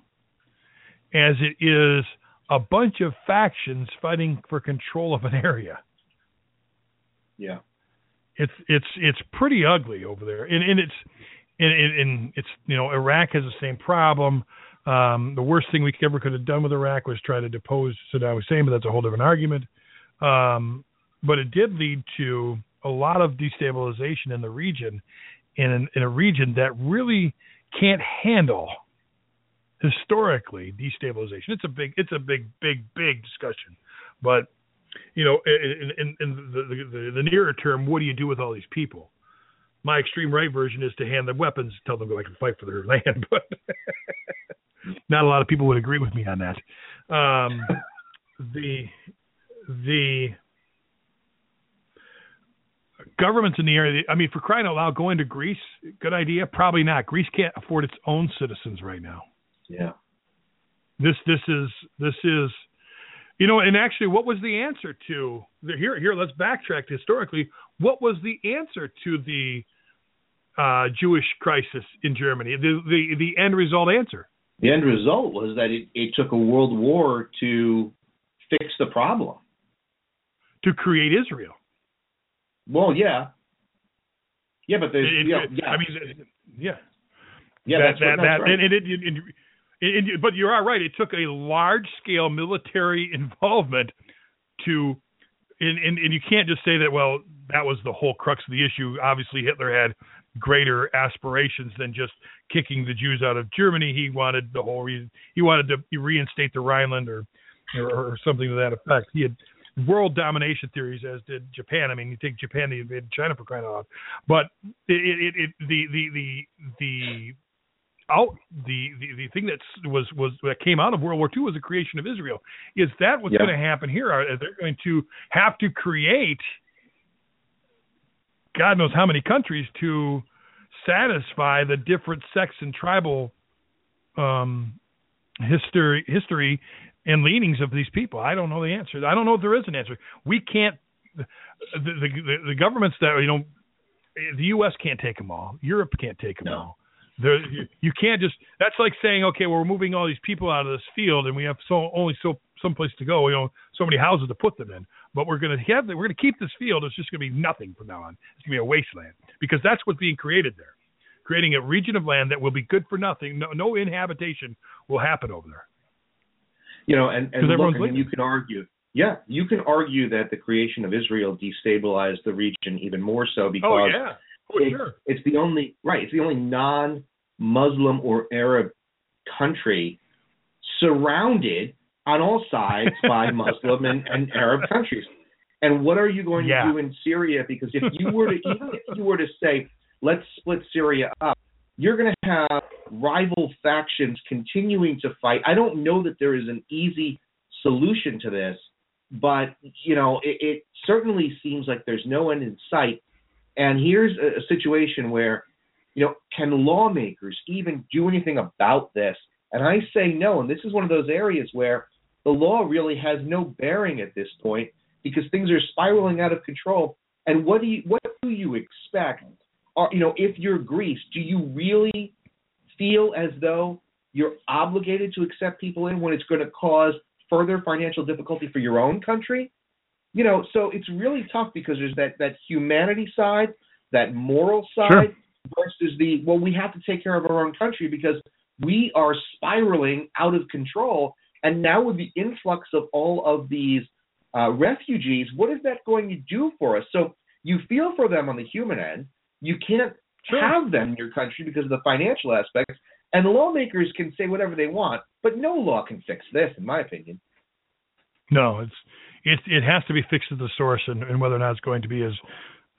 as it is a bunch of factions fighting for control of an area. Yeah. It's it's it's pretty ugly over there, and, and it's and, and it's you know Iraq has the same problem. Um, the worst thing we ever could have done with Iraq was try to depose Saddam Hussein, but that's a whole different argument. Um, but it did lead to a lot of destabilization in the region, in in a region that really can't handle historically destabilization. It's a big, it's a big, big, big discussion. But you know, in, in, in the, the, the nearer term, what do you do with all these people? My extreme right version is to hand them weapons, tell them to go back and fight for their [laughs] land. But [laughs] not a lot of people would agree with me on that. Um, the the governments in the area. I mean, for crying out loud, going to Greece, good idea. Probably not. Greece can't afford its own citizens right now. Yeah. This this is this is you know, and actually, what was the answer to the, here? Here, let's backtrack historically. What was the answer to the uh, Jewish crisis in Germany? The, the the end result answer. The end result was that it, it took a world war to fix the problem. To create Israel. Well, yeah, yeah, but there's, It- yeah, it- yeah, I mean, yeah. yeah, that, that's, that, what, that's that, right. and, and, it, and, and, and- but you are right. It took a large scale military [laughs] involvement to, and, and, and you can't just say that. Well, that was the whole crux of the issue. Obviously, Hitler had greater aspirations than just kicking the Jews out of Germany. He wanted the whole reason. He wanted to reinstate the Rhineland or, or, or something to that effect. He had world domination theories, as did Japan. I mean, you take Japan, they invaded China for crying out loud. But it, it, it the the the the out the, the the thing that was was that came out of World War II was the creation of Israel. Is that what's Yeah. going to happen here? Are they're going to have to create God knows how many countries to satisfy the different sex and tribal um, history history and leanings of these people. I don't know the answer. I don't know if there is an answer. We can't. The the, the, the governments that you know, the U.S. can't take them all. Europe can't take them No. all. There, you, can't just. That's like saying, okay, well, we're moving all these people out of this field, and we have so only so some place to go. You know, so many houses to put them in. But we're going to have. We're going to keep this field. It's just going to be nothing from now on. It's going to be a wasteland because that's what's being created there. Creating a region of land that will be good for nothing. No, no inhabitation will happen over there. You know, and, and look, I mean, you can argue, yeah, you can argue that the creation of Israel destabilized the region even more so oh, because Oh yeah, Oh, it's, sure. it's the only right, it's the only non-Muslim or Arab country surrounded on all sides by [laughs] Muslim and, and Arab countries. And what are you going Yeah. to do in Syria? Because if you were to [laughs] even if you were to say, let's split Syria up, you're going to have rival factions continuing to fight. I don't know that there is an easy solution to this, but you know, it, it certainly seems like there's no end in sight. And here's a, situation where, you know, can lawmakers even do anything about this? And I say no. And this is one of those areas where the law really has no bearing at this point because things are spiraling out of control. And what do you what do you expect? Are, you know, if you're Greece, do you really feel as though you're obligated to accept people in when it's going to cause further financial difficulty for your own country? You know, so it's really tough because there's that that humanity side, that moral side Sure. versus the well, we have to take care of our own country because we are spiraling out of control. And now with the influx of all of these uh, refugees, what is that going to do for us? So you feel for them on the human end. You can't Sure. have them in your country because of the financial aspects. And lawmakers can say whatever they want, but no law can fix this, in my opinion. No, it's it it has to be fixed at the source, and, and whether or not it's going to be as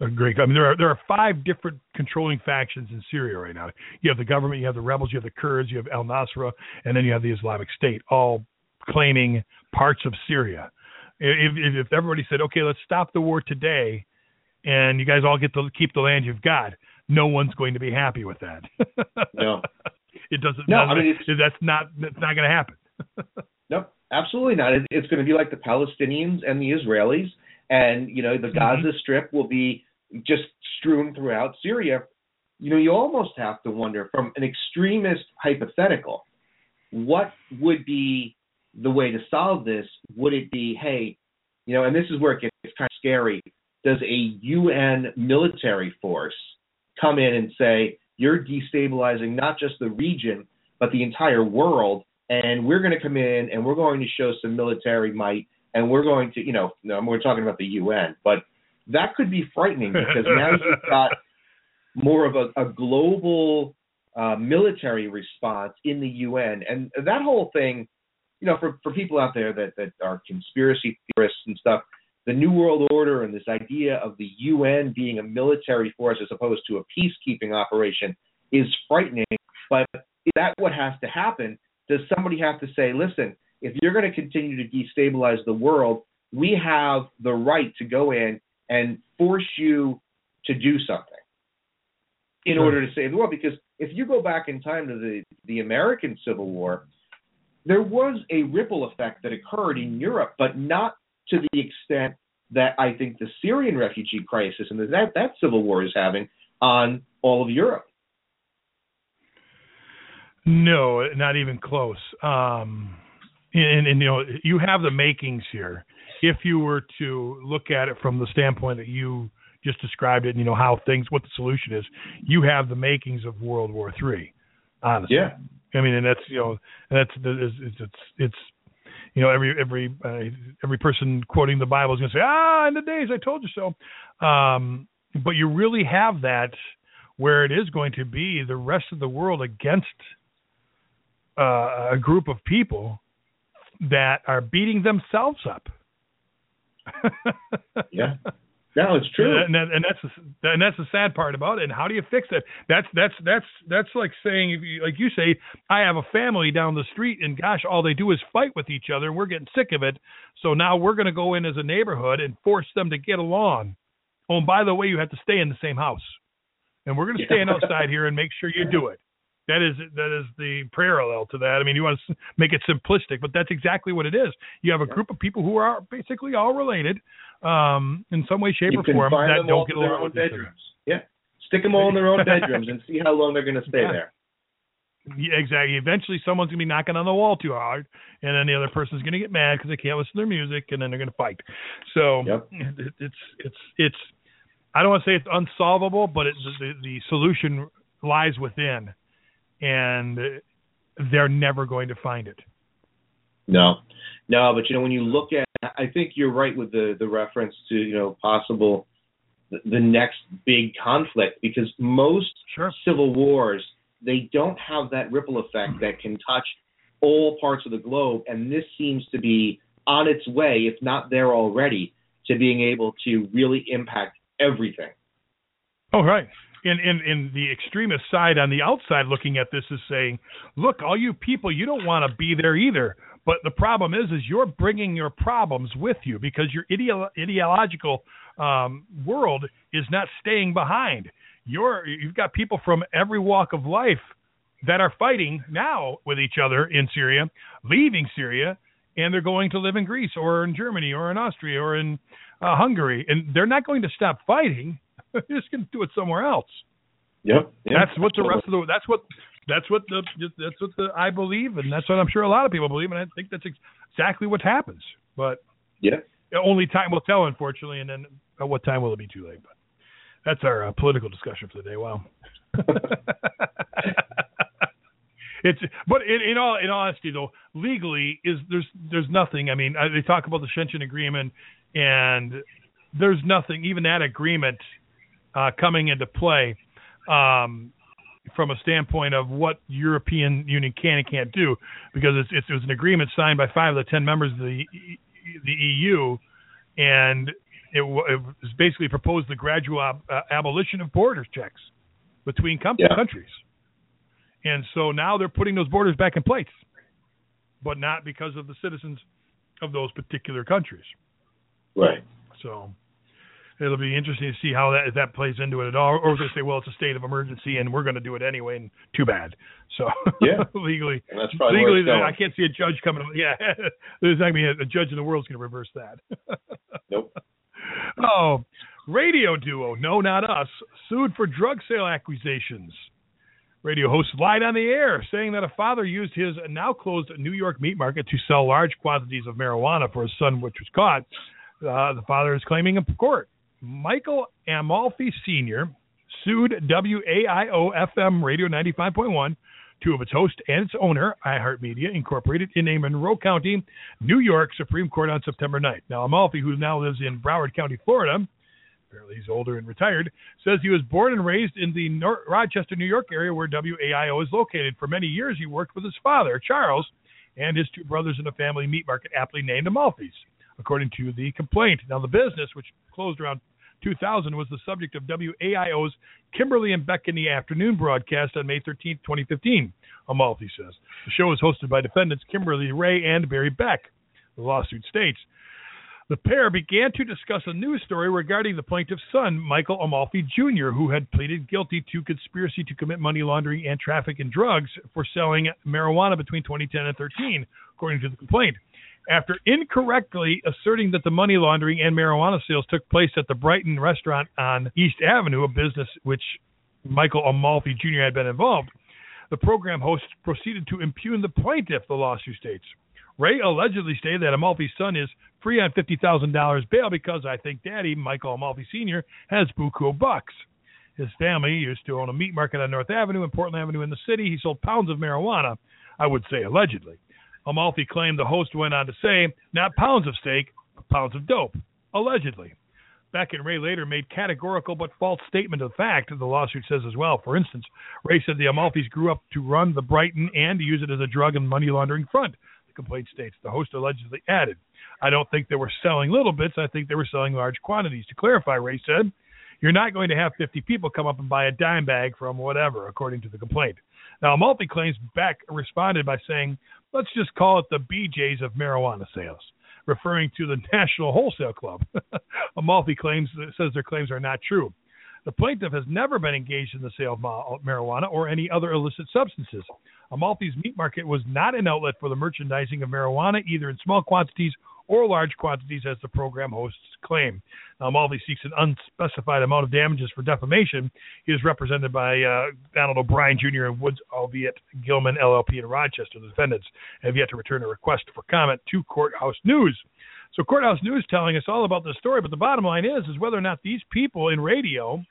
a great. I mean, there are there are five different controlling factions in Syria right now. You have the government, you have the rebels, you have the Kurds, you have Al Nusra, and then you have the Islamic State, all claiming parts of Syria. If if, if everybody said, okay, let's stop the war today, and you guys all get to keep the land you've got, no one's going to be happy with that. No. [laughs] it doesn't. No, I mean, that's not that's not going to happen. [laughs] No, absolutely not. It, it's going to be like the Palestinians and the Israelis, and you know the Mm-hmm. Gaza Strip will be just strewn throughout Syria, you know, you almost have to wonder from an extremist hypothetical, what would be the way to solve this? Would it be, hey, you know, and this is where it gets kind of scary. Does a UN military force come in and say, you're destabilizing not just the region, but the entire world, and we're going to come in and we're going to show some military might, and we're going to, you know, we're talking about the UN, but that could be frightening because now [laughs] you've got more of a, a global uh, military response in the UN, and that whole thing, you know, for for people out there that that are conspiracy theorists and stuff, the New World Order and this idea of the UN being a military force as opposed to a peacekeeping operation is frightening. But is that what has to happen? Does somebody have to say, listen, if you're going to continue to destabilize the world, we have the right to go in and force you to do something in sure. order to save the world. Because if you go back in time to the, the American Civil War, there was a ripple effect that occurred in Europe, but not to the extent that I think the Syrian refugee crisis and that that civil war is having on all of Europe. No, not even close. Um, and, and you know, you have the makings here. If you were to look at it from the standpoint that you just described it, and you know how things, what the solution is, you have the makings of World War Three. Honestly, yeah. I mean, and that's you know, that's it's it's, it's you know every every uh, every person quoting the Bible is going to say, "Ah, in the days I told you so." Um, but you really have that where it is going to be the rest of the world against uh, a group of people that are beating themselves up. [laughs] yeah. No, it's true, and, and, and that's the, and that's the sad part about it. And how do you fix it? That's that's that's that's like saying, if you, like you say, I have a family down the street, and gosh, all they do is fight with each other, and we're getting sick of it. So now we're going to go in as a neighborhood and force them to get along. Oh, and by the way, you have to stay in the same house, and we're going to stand outside here and make sure you do it. That is that is the parallel to that. I mean, you want to make it simplistic, but that's exactly what it is. You have a group of people who are basically all related um, in some way, shape, you or form that don't get along their own bedrooms. Yeah, stick them all in their own bedrooms and see how long they're going to stay yeah. there. Yeah, exactly. Eventually, someone's gonna be knocking on the wall too hard, and then the other person's gonna get mad because they can't listen to their music, and then they're gonna fight. So yep. it, it's it's it's. I don't want to say it's unsolvable, but it, the the solution lies within and they're never going to find it. No, no, but you know when you look at, I think you're right with the the reference to you know possible the, the next big conflict because most sure. civil wars they don't have that ripple effect that can touch all parts of the globe, and this seems to be on its way, if not there already, to being able to really impact everything. Oh, right in, the extremist side on the outside looking at this is saying, look, all you people, you don't want to be there either. But the problem is, is you're bringing your problems with you because your ideo- ideological um, world is not staying behind. You're you've got people from every walk of life that are fighting now with each other in Syria, leaving Syria, and they're going to live in Greece or in Germany or in Austria or in uh, Hungary, and they're not going to stop fighting [laughs] You're just going to do it somewhere else. Yep. yep that's what the rest of the. That's what. That's what the. That's what the I believe, and that's what I'm sure a lot of people believe, and I think that's exactly what happens. But yeah, only time will tell, unfortunately, and then at what time will it be too late? But that's our uh, political discussion for the day. Wow. [laughs] it's but in, in all in honesty though legally is there's there's nothing i mean they talk about the Schengen agreement and there's nothing even that agreement uh, coming into play um, from a standpoint of what European Union can and can't do, because it's, it's, it was an agreement signed by five of the ten members of the the EU, and it, it was basically proposed the gradual ab- uh, abolition of border checks between com- yeah. countries, and so now they're putting those borders back in place, but not because of the citizens of those particular countries. Right. So it'll be interesting to see how that that plays into it at all, or if they say, well, it's a state of emergency and we're going to do it anyway, and too bad. So yeah, [laughs] legally, and that's probably legally, I can't see a judge coming. Yeah, [laughs] there's not going to be a, judge in the world is going to reverse that. [laughs] nope. Oh, Radio duo, no, not us, sued for drug sale accusations. Radio host lied on the air, saying that a father used his now closed New York meat market to sell large quantities of marijuana for his son, which was caught. Uh, the father is claiming in court. Michael Amalfi Sr. sued WAIO FM Radio 95.1, two of its hosts and its owner, iHeartMedia Incorporated, in a Monroe County, New York Supreme Court on September 9th. Now, Amalfi, who now lives in Broward County, Florida, apparently he's older and retired, says he was born and raised in the Rochester, New York area where WAIO is located. For many years, he worked with his father, Charles, and his two brothers in a family meat market aptly named Amalfi's, according to the complaint. Now, the business, which closed around 2000, was the subject of WAIO's Kimberly and Beck in the Afternoon broadcast on May 13, 2015, Amalfi says. The show is hosted by defendants Kimberly Ray and Barry Beck. The lawsuit states the pair began to discuss a news story regarding the plaintiff's son, Michael Amalfi Jr., who had pleaded guilty to conspiracy to commit money laundering and traffic in drugs for selling marijuana between 2010 and 13, according to the complaint. After incorrectly asserting that the money laundering and marijuana sales took place at the Brighton restaurant on East Avenue, a business which Michael Amalfi Jr. had been involved, the program host proceeded to impugn the plaintiff, the lawsuit states. Ray allegedly stated that Amalfi's son is free on $50,000 bail because I think daddy, Michael Amalfi Sr., has buku bucks. His family used to own a meat market on North Avenue and Portland Avenue in the city. He sold pounds of marijuana, I would say allegedly. Amalfi claimed the host went on to say, not pounds of steak, but pounds of dope, allegedly. Beck and Ray later made categorical but false statement of fact, the lawsuit says as well. For instance, Ray said the Amalfis grew up to run the Brighton and to use it as a drug and money laundering front the complaint states. The host allegedly added, I don't think they were selling little bits. I think they were selling large quantities. To clarify, Ray said, You're not going to have 50 people come up and buy a dime bag from whatever, according to the complaint. Now, Amalfi claims Beck responded by saying, Let's just call it the BJ's of marijuana sales, referring to the [laughs] National Wholesale Club. [laughs] Amalfi claims says their claims are not true. The plaintiff has never been engaged in the sale of marijuana or any other illicit substances. Amalfi's meat market was not an outlet for the merchandising of marijuana, either in small quantities or large quantities, as the program hosts claim. Now, Amalfi seeks an unspecified amount of damages for defamation. He is represented by uh, Donald O'Brien Jr. and Woods Oviatt Gilman LLP in Rochester. The defendants have yet to return a request for comment to Courthouse News. So Courthouse News telling us all about the story, but the bottom line is is whether or not these people in radio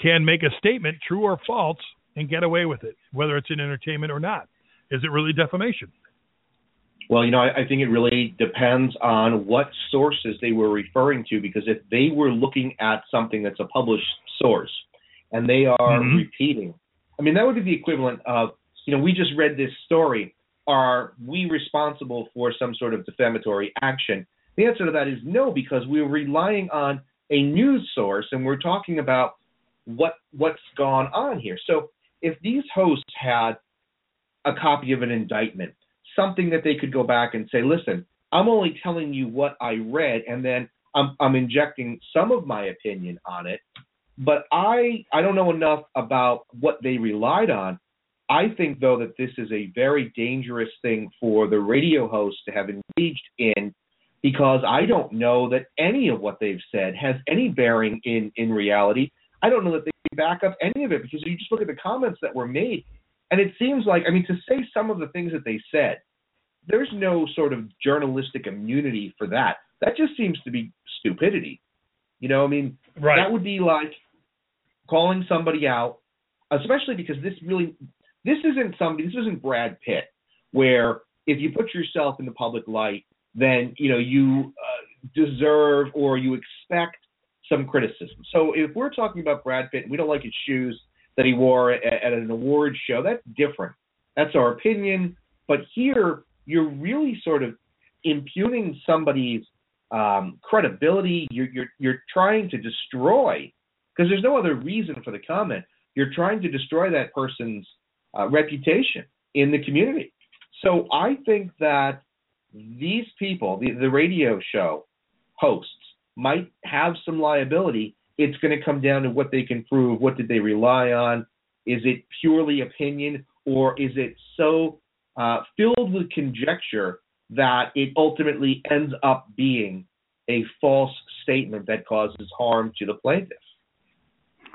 can make a statement, true or false, and get away with it, whether it's in entertainment or not. Is it really defamation? Well, you know, I, I think it really depends on what sources they were referring to, because if they were looking at something that's a published source and they are mm-hmm. repeating, I mean, that would be the equivalent of, you know, we just read this story. Are we responsible for some sort of defamatory action? The answer to that is no, because we're relying on a news source and we're talking about what what's gone on here. So if these hosts had a copy of an indictment, something that they could go back and say, listen, I'm only telling you what I read, and then I'm, I'm injecting some of my opinion on it, but I I don't know enough about what they relied on. I think though that this is a very dangerous thing for the radio hosts to have engaged in because I don't know that any of what they've said has any bearing in in reality. I don't know that they back up any of it because you just look at the comments that were made, and it seems like I mean to say some of the things that they said, there's no sort of journalistic immunity for that. That just seems to be stupidity. You know, I mean, right. that would be like calling somebody out, especially because this really this isn't somebody this isn't Brad Pitt where if you put yourself in the public light, then you know you uh, deserve or you expect some criticism. So if we're talking about Brad Pitt and we don't like his shoes that he wore at, at an award show, that's different. That's our opinion. But here, you're really sort of impugning somebody's um, credibility. You're, you're you're trying to destroy because there's no other reason for the comment. You're trying to destroy that person's uh, reputation in the community. So I think that these people, the, the radio show hosts, might have some liability. It's going to come down to what they can prove. What did they rely on? Is it purely opinion, or is it so uh, filled with conjecture that it ultimately ends up being a false statement that causes harm to the plaintiff.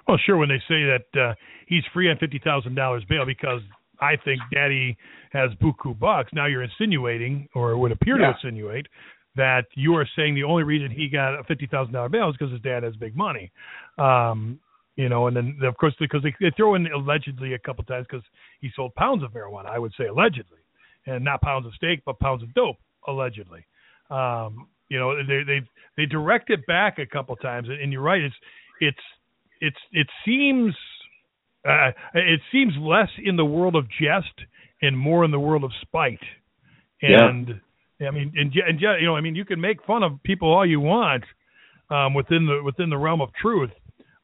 Well, sure. When they say that uh, he's free on fifty thousand dollars bail because I think Daddy has buku bucks, now you're insinuating, or would appear Yeah. to insinuate, that you are saying the only reason he got a fifty thousand dollar bail is because his dad has big money. Um, you know, and then of course because they, they throw in allegedly a couple times because he sold pounds of marijuana. I would say allegedly, and not pounds of steak, but pounds of dope allegedly. Um, you know, they they they direct it back a couple times, and, and you're right. It's it's it's it seems uh, it seems less in the world of jest and more in the world of spite. Yeah. I mean, and, and you know, I mean, you can make fun of people all you want um, within the within the realm of truth,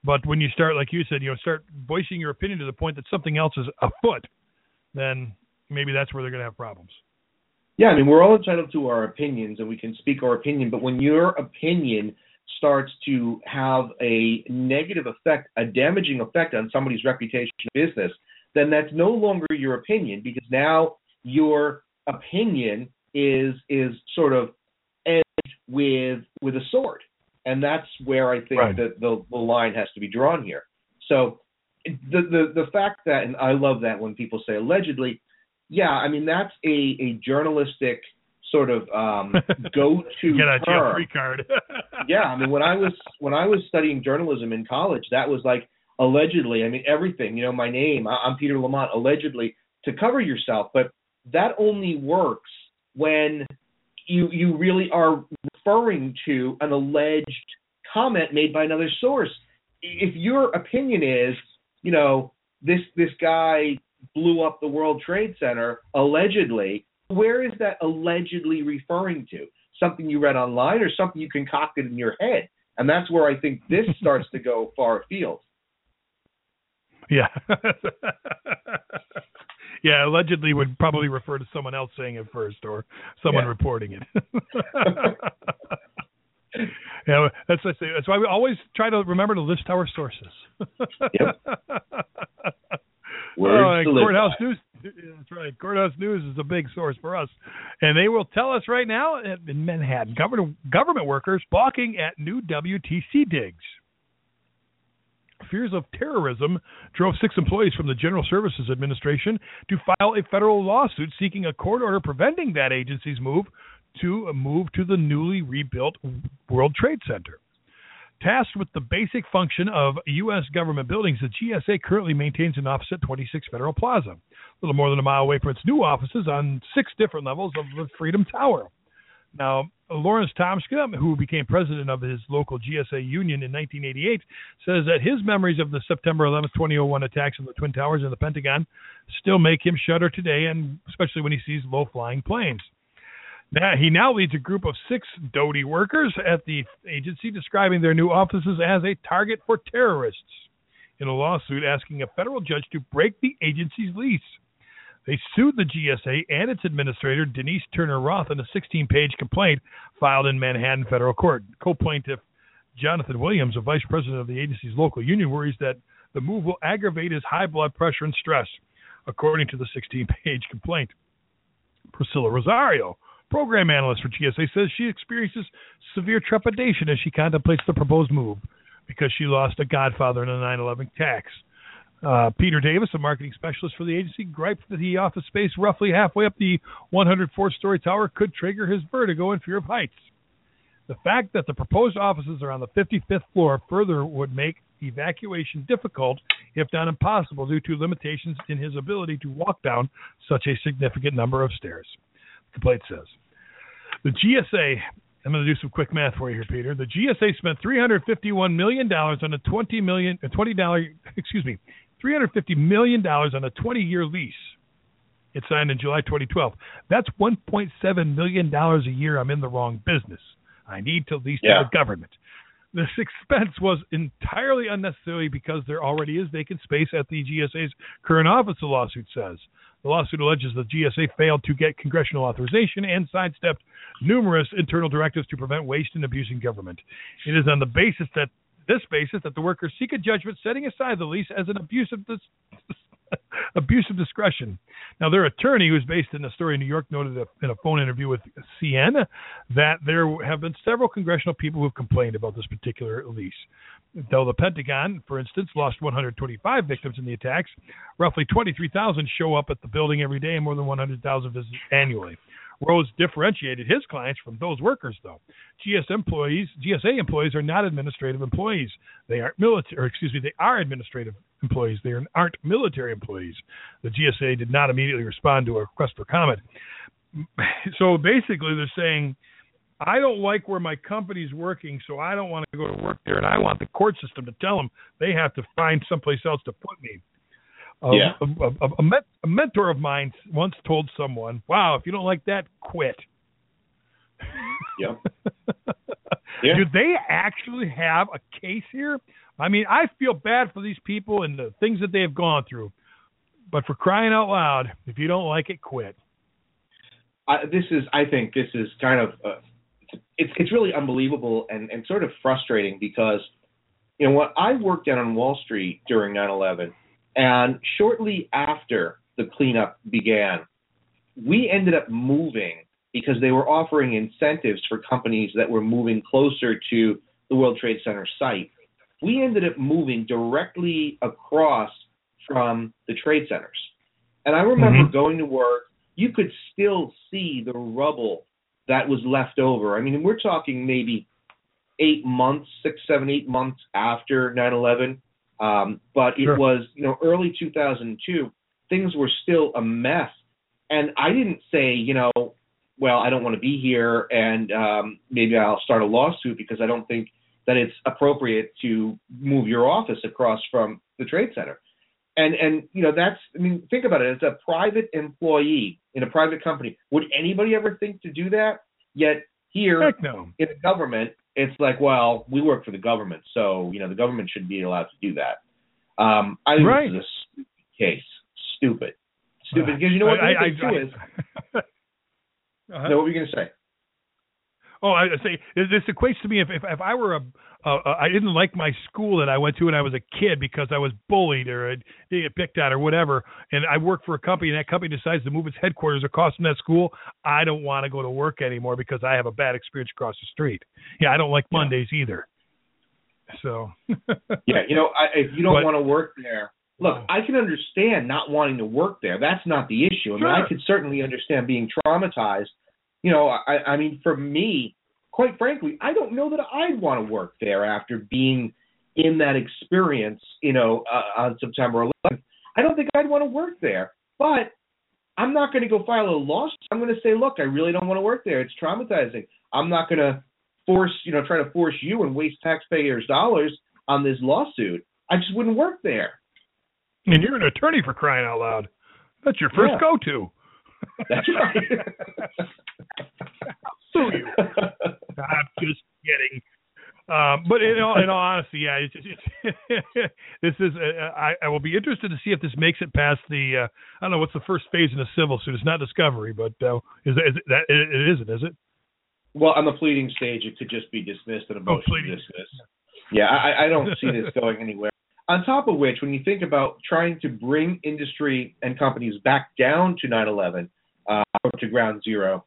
but when you start, like you said, you know, start voicing your opinion to the point that something else is afoot, then maybe that's where they're going to have problems. Yeah, I mean, we're all entitled to our opinions and we can speak our opinion, but when your opinion starts to have a negative effect, a damaging effect on somebody's reputation business, then that's no longer your opinion because now your opinion is is sort of edged with with a sword. And that's where I think Right. that the, the line has to be drawn here. So the, the the fact that and I love that when people say allegedly, yeah, I mean that's a, a journalistic sort of um, [laughs] go-to Get a jail free card. [laughs] Yeah, I mean when I was when I was studying journalism in college, that was like allegedly. I mean everything. You know, my name. I- I'm Peter Lamont. Allegedly to cover yourself, but that only works when you you really are referring to an alleged comment made by another source. If your opinion is, you know, this this guy blew up the World Trade Center allegedly, where is that allegedly referring to? Something you read online or something you concocted in your head? And that's where I think this [laughs] starts to go far afield. Yeah. [laughs] yeah, allegedly would probably refer to someone else saying it first or someone Yeah. reporting it. [laughs] [laughs] yeah, that's I say. That's why we always try to remember to list our sources. Yep. [laughs] Oh, Words to courthouse by. news. That's right. Courthouse news is a big source for us, and they will tell us right now in Manhattan, government government workers balking at new WTC digs. Fears of terrorism drove six employees from the General Services Administration to file a federal lawsuit seeking a court order preventing that agency's move to move to the newly rebuilt World Trade Center. Tasked with the basic function of U.S. government buildings, the GSA currently maintains an office at 26 Federal Plaza, a little more than a mile away from its new offices on six different levels of the Freedom Tower. Now, Lawrence Tomska, who became president of his local GSA union in 1988, says that his memories of the September 11, 2001 attacks on the Twin Towers and the Pentagon still make him shudder today, and especially when he sees low-flying planes. Now, he now leads a group of six Doty workers at the agency, describing their new offices as a target for terrorists in a lawsuit asking a federal judge to break the agency's lease. They sued the GSA and its administrator, Denise Turner Roth, in a 16 page complaint filed in Manhattan federal court. Co plaintiff Jonathan Williams, a vice president of the agency's local union, worries that the move will aggravate his high blood pressure and stress, according to the 16 page complaint. Priscilla Rosario, program analyst for GSA, says she experiences severe trepidation as she contemplates the proposed move because she lost a godfather in a 9 11 tax. Uh, Peter Davis, a marketing specialist for the agency, griped that the office space roughly halfway up the 104 story tower could trigger his vertigo and fear of heights. The fact that the proposed offices are on the 55th floor further would make evacuation difficult, if not impossible, due to limitations in his ability to walk down such a significant number of stairs. The complaint says. The GSA, I'm going to do some quick math for you here, Peter. The GSA spent 351 million dollars on a 20 million, a 20 dollar, excuse me, 350 million dollars on a 20-year lease. It signed in July 2012. That's 1.7 million dollars a year. I'm in the wrong business. I need to lease Yeah. to the government. This [laughs] expense was entirely unnecessary because there already is vacant space at the GSA's current office, the lawsuit says. The lawsuit alleges the GSA failed to get congressional authorization and sidestepped numerous internal directives to prevent waste and abuse in government. It is on the basis that this basis that the workers seek a judgment setting aside the lease as an abuse of this [laughs] abuse of discretion. Now, their attorney, who's based in Astoria in New York, noted in a phone interview with CN that there have been several congressional people who have complained about this particular lease. Though the Pentagon, for instance, lost 125 victims in the attacks, roughly 23,000 show up at the building every day and more than 100,000 visits annually. Rose differentiated his clients from those workers, though. GS employees, GSA employees are not administrative employees. They aren't military, excuse me, they are administrative employees. They aren't military employees. The GSA did not immediately respond to a request for comment. [laughs] So basically, they're saying, I don't like where my company's working, so I don't want to go to work there, and I want the court system to tell them they have to find someplace else to put me. A, Yeah. a, a, a, men- a mentor of mine once told someone, "Wow, if you don't like that, quit." [laughs] Yep. [laughs] Yeah. Do they actually have a case here? I mean, I feel bad for these people and the things that they have gone through. But for crying out loud, if you don't like it, quit. I, this is, I think, this is kind of, uh, it's it's really unbelievable and and sort of frustrating because, you know, what I worked down on Wall Street during 9/11, and shortly after the cleanup began, we ended up moving because they were offering incentives for companies that were moving closer to the World Trade Center site. We ended up moving directly across from the trade centers. And I remember Mhm. going to work, you could still see the rubble that was left over. I mean, we're talking maybe eight months, six, seven, eight months after 9 11. Um, but it Sure. was, you know, early 2002. Things were still a mess. And I didn't say, you know, well, I don't want to be here and um, maybe I'll start a lawsuit because I don't think that it's appropriate to move your office across from the trade center. And and you know that's I mean think about it as a private employee in a private company would anybody ever think to do that? Yet here no. in the government it's like well we work for the government so you know the government should be allowed to do that. Um, I think Right. this is a stupid case, stupid, stupid because you know what I, I, thing is. I, [laughs] Uh-huh. No, what were you going to say? Oh, I say this this equates to me if if, if I were a, a I didn't like my school that I went to when I was a kid because I was bullied or I didn't get picked at or whatever, and I work for a company and that company decides to move its headquarters across from that school, I don't want to go to work anymore because I have a bad experience across the street. Yeah, I don't like Yeah. Mondays either. So [laughs] Yeah, you know, I, if you don't But- want to work there, look, I can understand not wanting to work there. That's not the issue. I mean, I could certainly understand being traumatized. You know, I, I mean, for me, quite frankly, I don't know that I'd want to work there after being in that experience. You know, uh, on September 11th, I don't think I'd want to work there. But I'm not going to go file a lawsuit. I'm going to say, look, I really don't want to work there. It's traumatizing. I'm not going to force, you know, try to force you and waste taxpayers' dollars on this lawsuit. I just wouldn't work there. and you're an attorney for crying out loud. That's your first Yeah. go to. That's right. [laughs] Sue you. [laughs] I'm just kidding. Um, but in all, in all honesty, yeah, it's, it's, [laughs] this is. Uh, I, I will be interested to see if this makes it past the. Uh, I don't know what's the first phase in a civil suit. It's not discovery, but uh, is, is it, that it, it isn't? Is it? well, on the pleading stage, it could just be dismissed and a Oh, motion to pleading. dismiss. Yeah, I, I don't see this [laughs] going anywhere. On top of which, when you think about trying to bring industry and companies back down to 9/11 uh, to ground zero,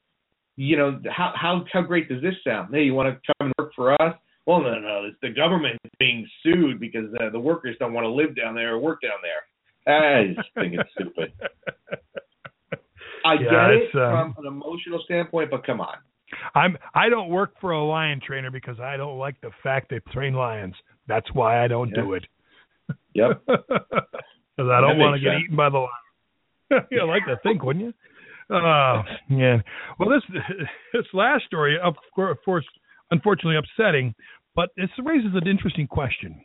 you know how how how great does this sound? Hey, you want to come and work for us? Well, no, no, it's the government being sued because uh, the workers don't want to live down there or work down there. I just think it's stupid. I Yeah, get it um, from an emotional standpoint, but come on. I'm. I don't work for a lion trainer because I don't like the fact they train lions. That's why I don't do it. Yep. [laughs] Because I don't want to get eaten by the lion. [laughs] you like to think, wouldn't you? Oh man. Well, this [laughs] this last story, of course, unfortunately upsetting, but it raises an interesting question.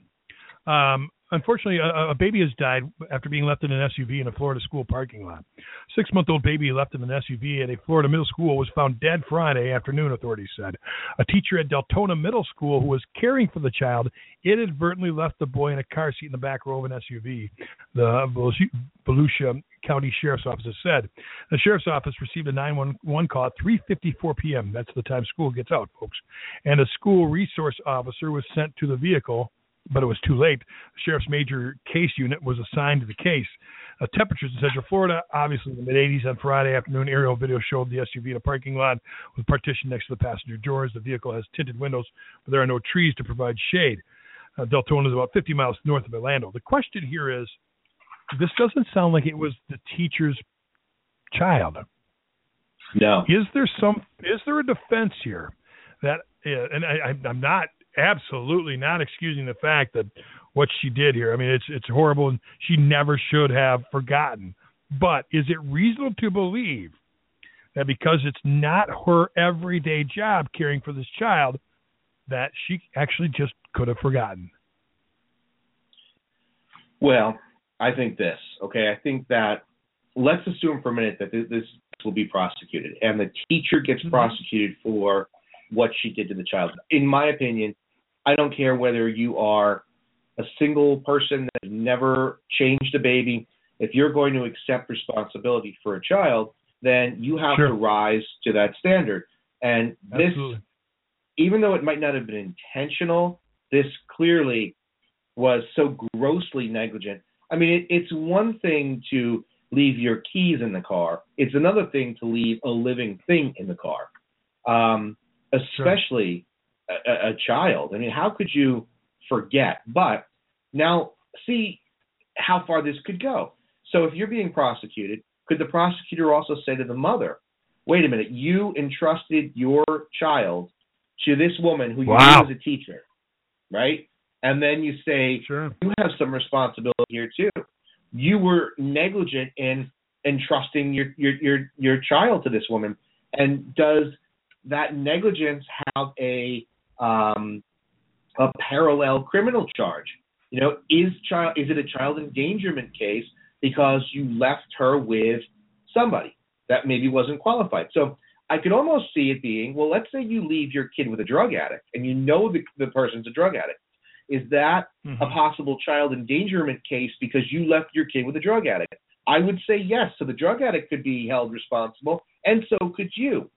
Um, unfortunately, a, a baby has died after being left in an SUV in a Florida school parking lot. Six-month-old baby left in an SUV at a Florida middle school was found dead Friday afternoon. Authorities said a teacher at Deltona Middle School who was caring for the child inadvertently left the boy in a car seat in the back row of an SUV. The Volusia County Sheriff's Office has said the Sheriff's Office received a 911 call at 3:54 p.m. That's the time school gets out, folks. And a school resource officer was sent to the vehicle but it was too late. The sheriff's major case unit was assigned to the case. Uh, temperatures in Central Florida, obviously in the mid 80s on Friday afternoon. Aerial video showed the SUV in a parking lot with partition next to the passenger doors. The vehicle has tinted windows, but there are no trees to provide shade. Uh, Deltona is about 50 miles north of Orlando. The question here is this doesn't sound like it was the teacher's child. No. Is there some? Is there a defense here that? Uh, and I, I'm not absolutely not excusing the fact that what she did here. I mean, it's it's horrible, and she never should have forgotten. But is it reasonable to believe that because it's not her everyday job caring for this child, that she actually just could have forgotten? Well, I think this. Okay, I think that let's assume for a minute that this will be prosecuted, and the teacher gets mm-hmm. prosecuted for what she did to the child. In my opinion, I don't care whether you are a single person that has never changed a baby. If you're going to accept responsibility for a child, then you have sure. to rise to that standard. And this, Absolutely. even though it might not have been intentional, this clearly was so grossly negligent. I mean, it, it's one thing to leave your keys in the car. It's another thing to leave a living thing in the car, um, especially. A, a child. I mean, how could you forget? But now, see how far this could go. So, if you're being prosecuted, could the prosecutor also say to the mother, "Wait a minute, you entrusted your child to this woman who wow. you knew as a teacher, right?" And then you say, sure. "You have some responsibility here too." you were negligent in entrusting your your your your child to this woman and does that negligence have a um a parallel criminal charge you know is child is it a child endangerment case because you left her with somebody that maybe wasn't qualified so i could almost see it being well let's say you leave your kid with a drug addict and you know the, the person's a drug addict is that mm-hmm. a possible child endangerment case because you left your kid with a drug addict? I would say yes. So the drug addict could be held responsible, and so could you.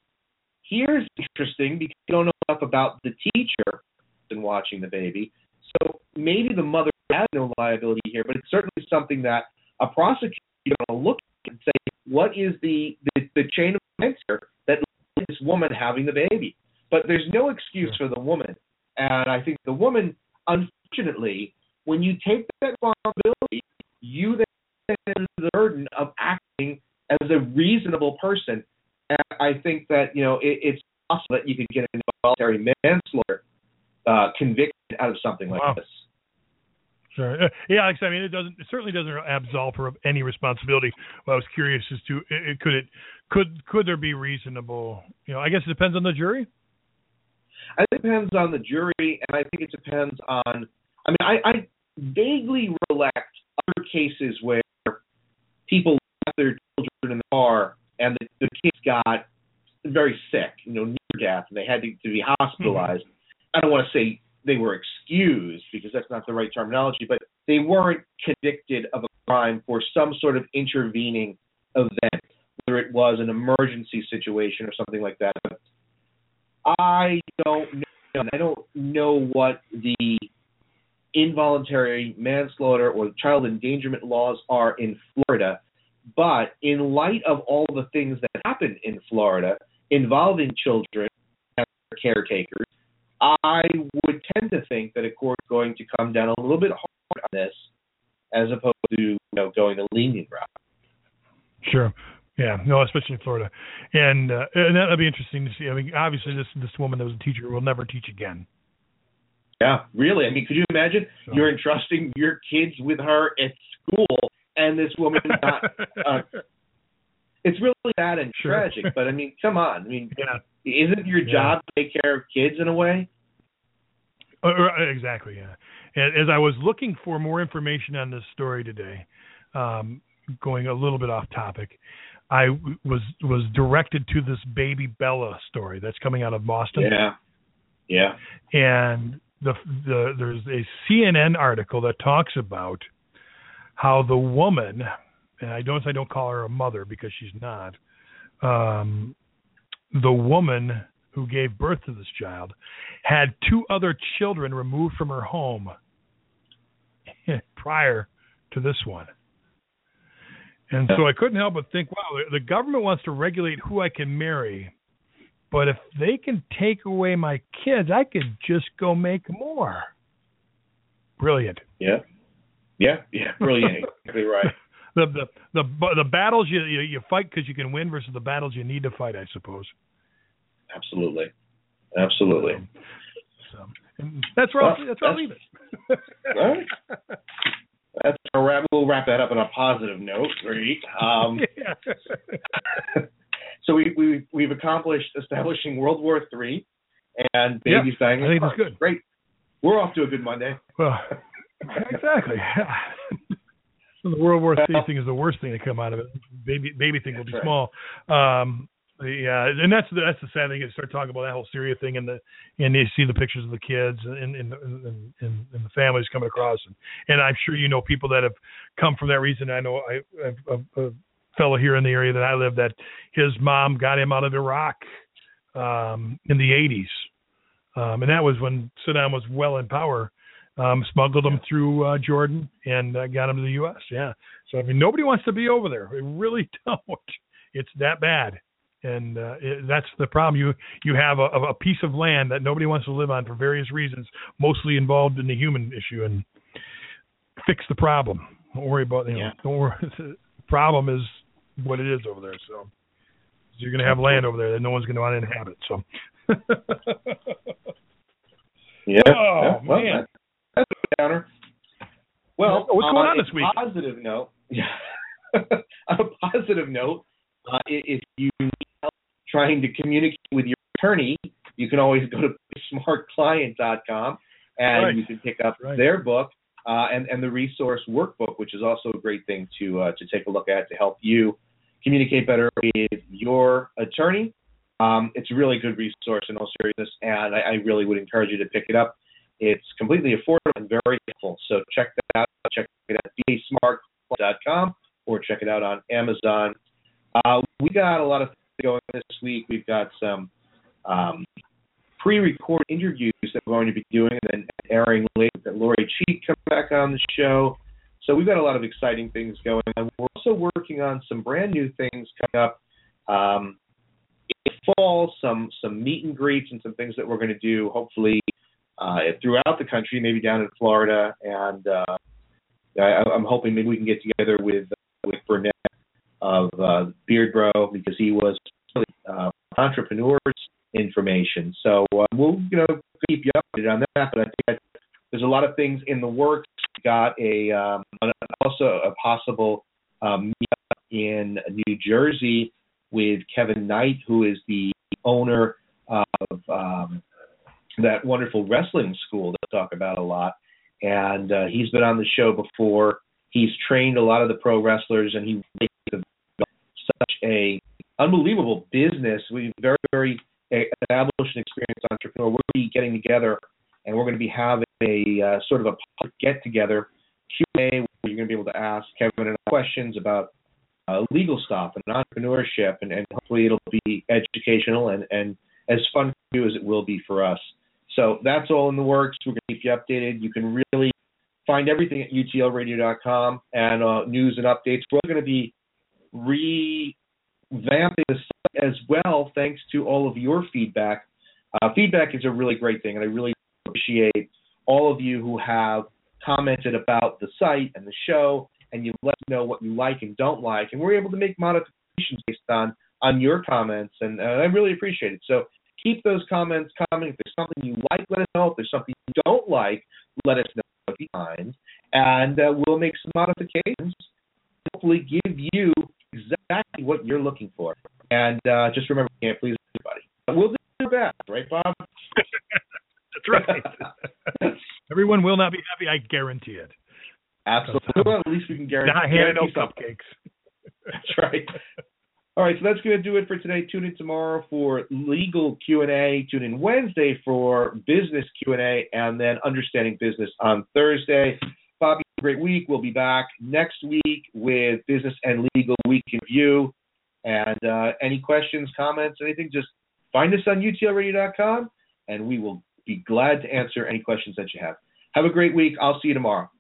Here's interesting because you don't know enough about the teacher and watching the baby. So maybe the mother has no liability here, but it's certainly something that a prosecutor is going to look at and say, what is the, the, the chain of events here that led this woman having the baby? But there's no excuse for the woman. And I think the woman unfortunately, when you take that responsibility, you then have the burden of acting as a reasonable person. And I think that you know it, it's possible that you could get a involuntary manslaughter uh, conviction out of something like wow. this. Sure. Uh, yeah, Alex. I mean, it doesn't. It certainly doesn't absolve her of any responsibility. Well, I was curious as to it, it, could it could could there be reasonable? You know, I guess it depends on the jury. I think it depends on the jury, and I think it depends on. I mean, I, I vaguely recollect other cases where people left their children in the car and the, the kids got very sick, you know, near death, and they had to, to be hospitalized. Mm-hmm. I don't want to say they were excused because that's not the right terminology, but they weren't convicted of a crime for some sort of intervening event, whether it was an emergency situation or something like that. But I don't know. I don't know what the involuntary manslaughter or child endangerment laws are in Florida, but in light of all the things that happen in Florida involving children and caretakers, I would tend to think that a court is going to come down a little bit hard on this as opposed to you know, going the lenient route. Sure. Yeah, no, especially in Florida, and uh, and that'll be interesting to see. I mean, obviously, this this woman that was a teacher will never teach again. Yeah, really. I mean, could you imagine so. you're entrusting your kids with her at school, and this woman not? Uh, [laughs] it's really sad and sure. tragic. But I mean, come on. I mean, [laughs] yeah. isn't your job yeah. to take care of kids in a way? Uh, uh, exactly. Yeah. And as I was looking for more information on this story today, um, going a little bit off topic. I was was directed to this baby Bella story that's coming out of Boston. Yeah, yeah. And the the there's a CNN article that talks about how the woman, and I don't I don't call her a mother because she's not. Um, the woman who gave birth to this child had two other children removed from her home [laughs] prior to this one. And so I couldn't help but think, wow, the government wants to regulate who I can marry, but if they can take away my kids, I could just go make more. Brilliant. Yeah. Yeah. Yeah. Brilliant. exactly right. [laughs] the the the the battles you you, you fight because you can win versus the battles you need to fight, I suppose. Absolutely. Absolutely. So, that's where well, I'll, that's where I'll leave it. [laughs] right. That's a wrap. We'll wrap that up on a positive note, right? Um, [laughs] [laughs] so we we we've accomplished establishing World War Three and baby yeah. I think that's good. Great. We're off to a good Monday. Well, exactly. So the World War Three thing is the worst thing to come out of it. Baby baby thing will be right. small. Um, yeah, and that's the, that's the sad thing. You start talking about that whole Syria thing, and the and you see the pictures of the kids and and and, and, and the families coming across, and and I'm sure you know people that have come from that reason. I know I a, a fellow here in the area that I live that his mom got him out of Iraq um, in the 80s, um, and that was when Saddam was well in power. Um, smuggled him through uh, Jordan and uh, got them to the U.S. Yeah, so I mean nobody wants to be over there. We really [laughs] don't. It's that bad and uh, it, that's the problem. You you have a, a piece of land that nobody wants to live on for various reasons, mostly involved in the human issue, and fix the problem. Don't worry about you know. Yeah. Don't worry. [laughs] the problem is what it is over there. So you're going to have land over there that no one's going to want to inhabit. So. [laughs] yeah. Oh yeah. Well, man. That's a counter. Well, what's going on this week? Positive note. On [laughs] a positive note, uh, if you need help trying to communicate with your attorney, you can always go to smartclient.com and right. you can pick up right. their book uh, and, and the resource workbook, which is also a great thing to uh, to take a look at to help you communicate better with your attorney. Um, it's a really good resource in all seriousness, and I, I really would encourage you to pick it up. It's completely affordable and very helpful. So check that out. Check it out at dasmart.com or check it out on Amazon uh, we got a lot of things going this week. We've got some um, pre-recorded interviews that we're going to be doing and then airing later. That Lori Cheek come back on the show. So we've got a lot of exciting things going on. We're also working on some brand new things coming up um, in fall. Some some meet and greets and some things that we're going to do. Hopefully uh, throughout the country, maybe down in Florida, and uh, I, I'm hoping maybe we can get together with uh, with Burnett of uh, Beard Bro because he was really uh, entrepreneurs information. So uh, we'll you know keep you updated on that. But I think there's a lot of things in the works. We got a um, also a possible um, meetup in New Jersey with Kevin Knight, who is the owner of um, that wonderful wrestling school that I talk about a lot. And uh, he's been on the show before. He's trained a lot of the pro wrestlers, and he such a unbelievable business. We very, very established and experienced entrepreneur. We're going to be getting together, and we're going to be having a uh, sort of a get together Q and A where you're going to be able to ask Kevin and questions about uh, legal stuff and entrepreneurship, and, and hopefully it'll be educational and, and as fun for you as it will be for us. So that's all in the works. We're going to keep you updated. You can really find everything at utlradio.com and uh, news and updates. We're going to be revamping the site as well, thanks to all of your feedback. Uh, feedback is a really great thing, and I really appreciate all of you who have commented about the site and the show, and you let us know what you like and don't like, and we're able to make modifications based on on your comments, and uh, I really appreciate it. So keep those comments coming. If there's something you like, let us know. If there's something you don't like, let us know behind, and uh, we'll make some modifications. Hopefully, give you exactly what you're looking for. And uh, just remember, you can't please everybody. But We'll do our best, right, Bob? [laughs] That's right. [laughs] Everyone will not be happy. I guarantee it. Absolutely. Well, at least we can guarantee. Not handing no cupcakes. That's right. All right, so that's going to do it for today. Tune in tomorrow for legal Q and A. Tune in Wednesday for business Q and A, and then understanding business on Thursday. Bobby, great week. We'll be back next week with Business and Legal Week in View. And uh, any questions, comments, anything, just find us on utlradio.com and we will be glad to answer any questions that you have. Have a great week. I'll see you tomorrow.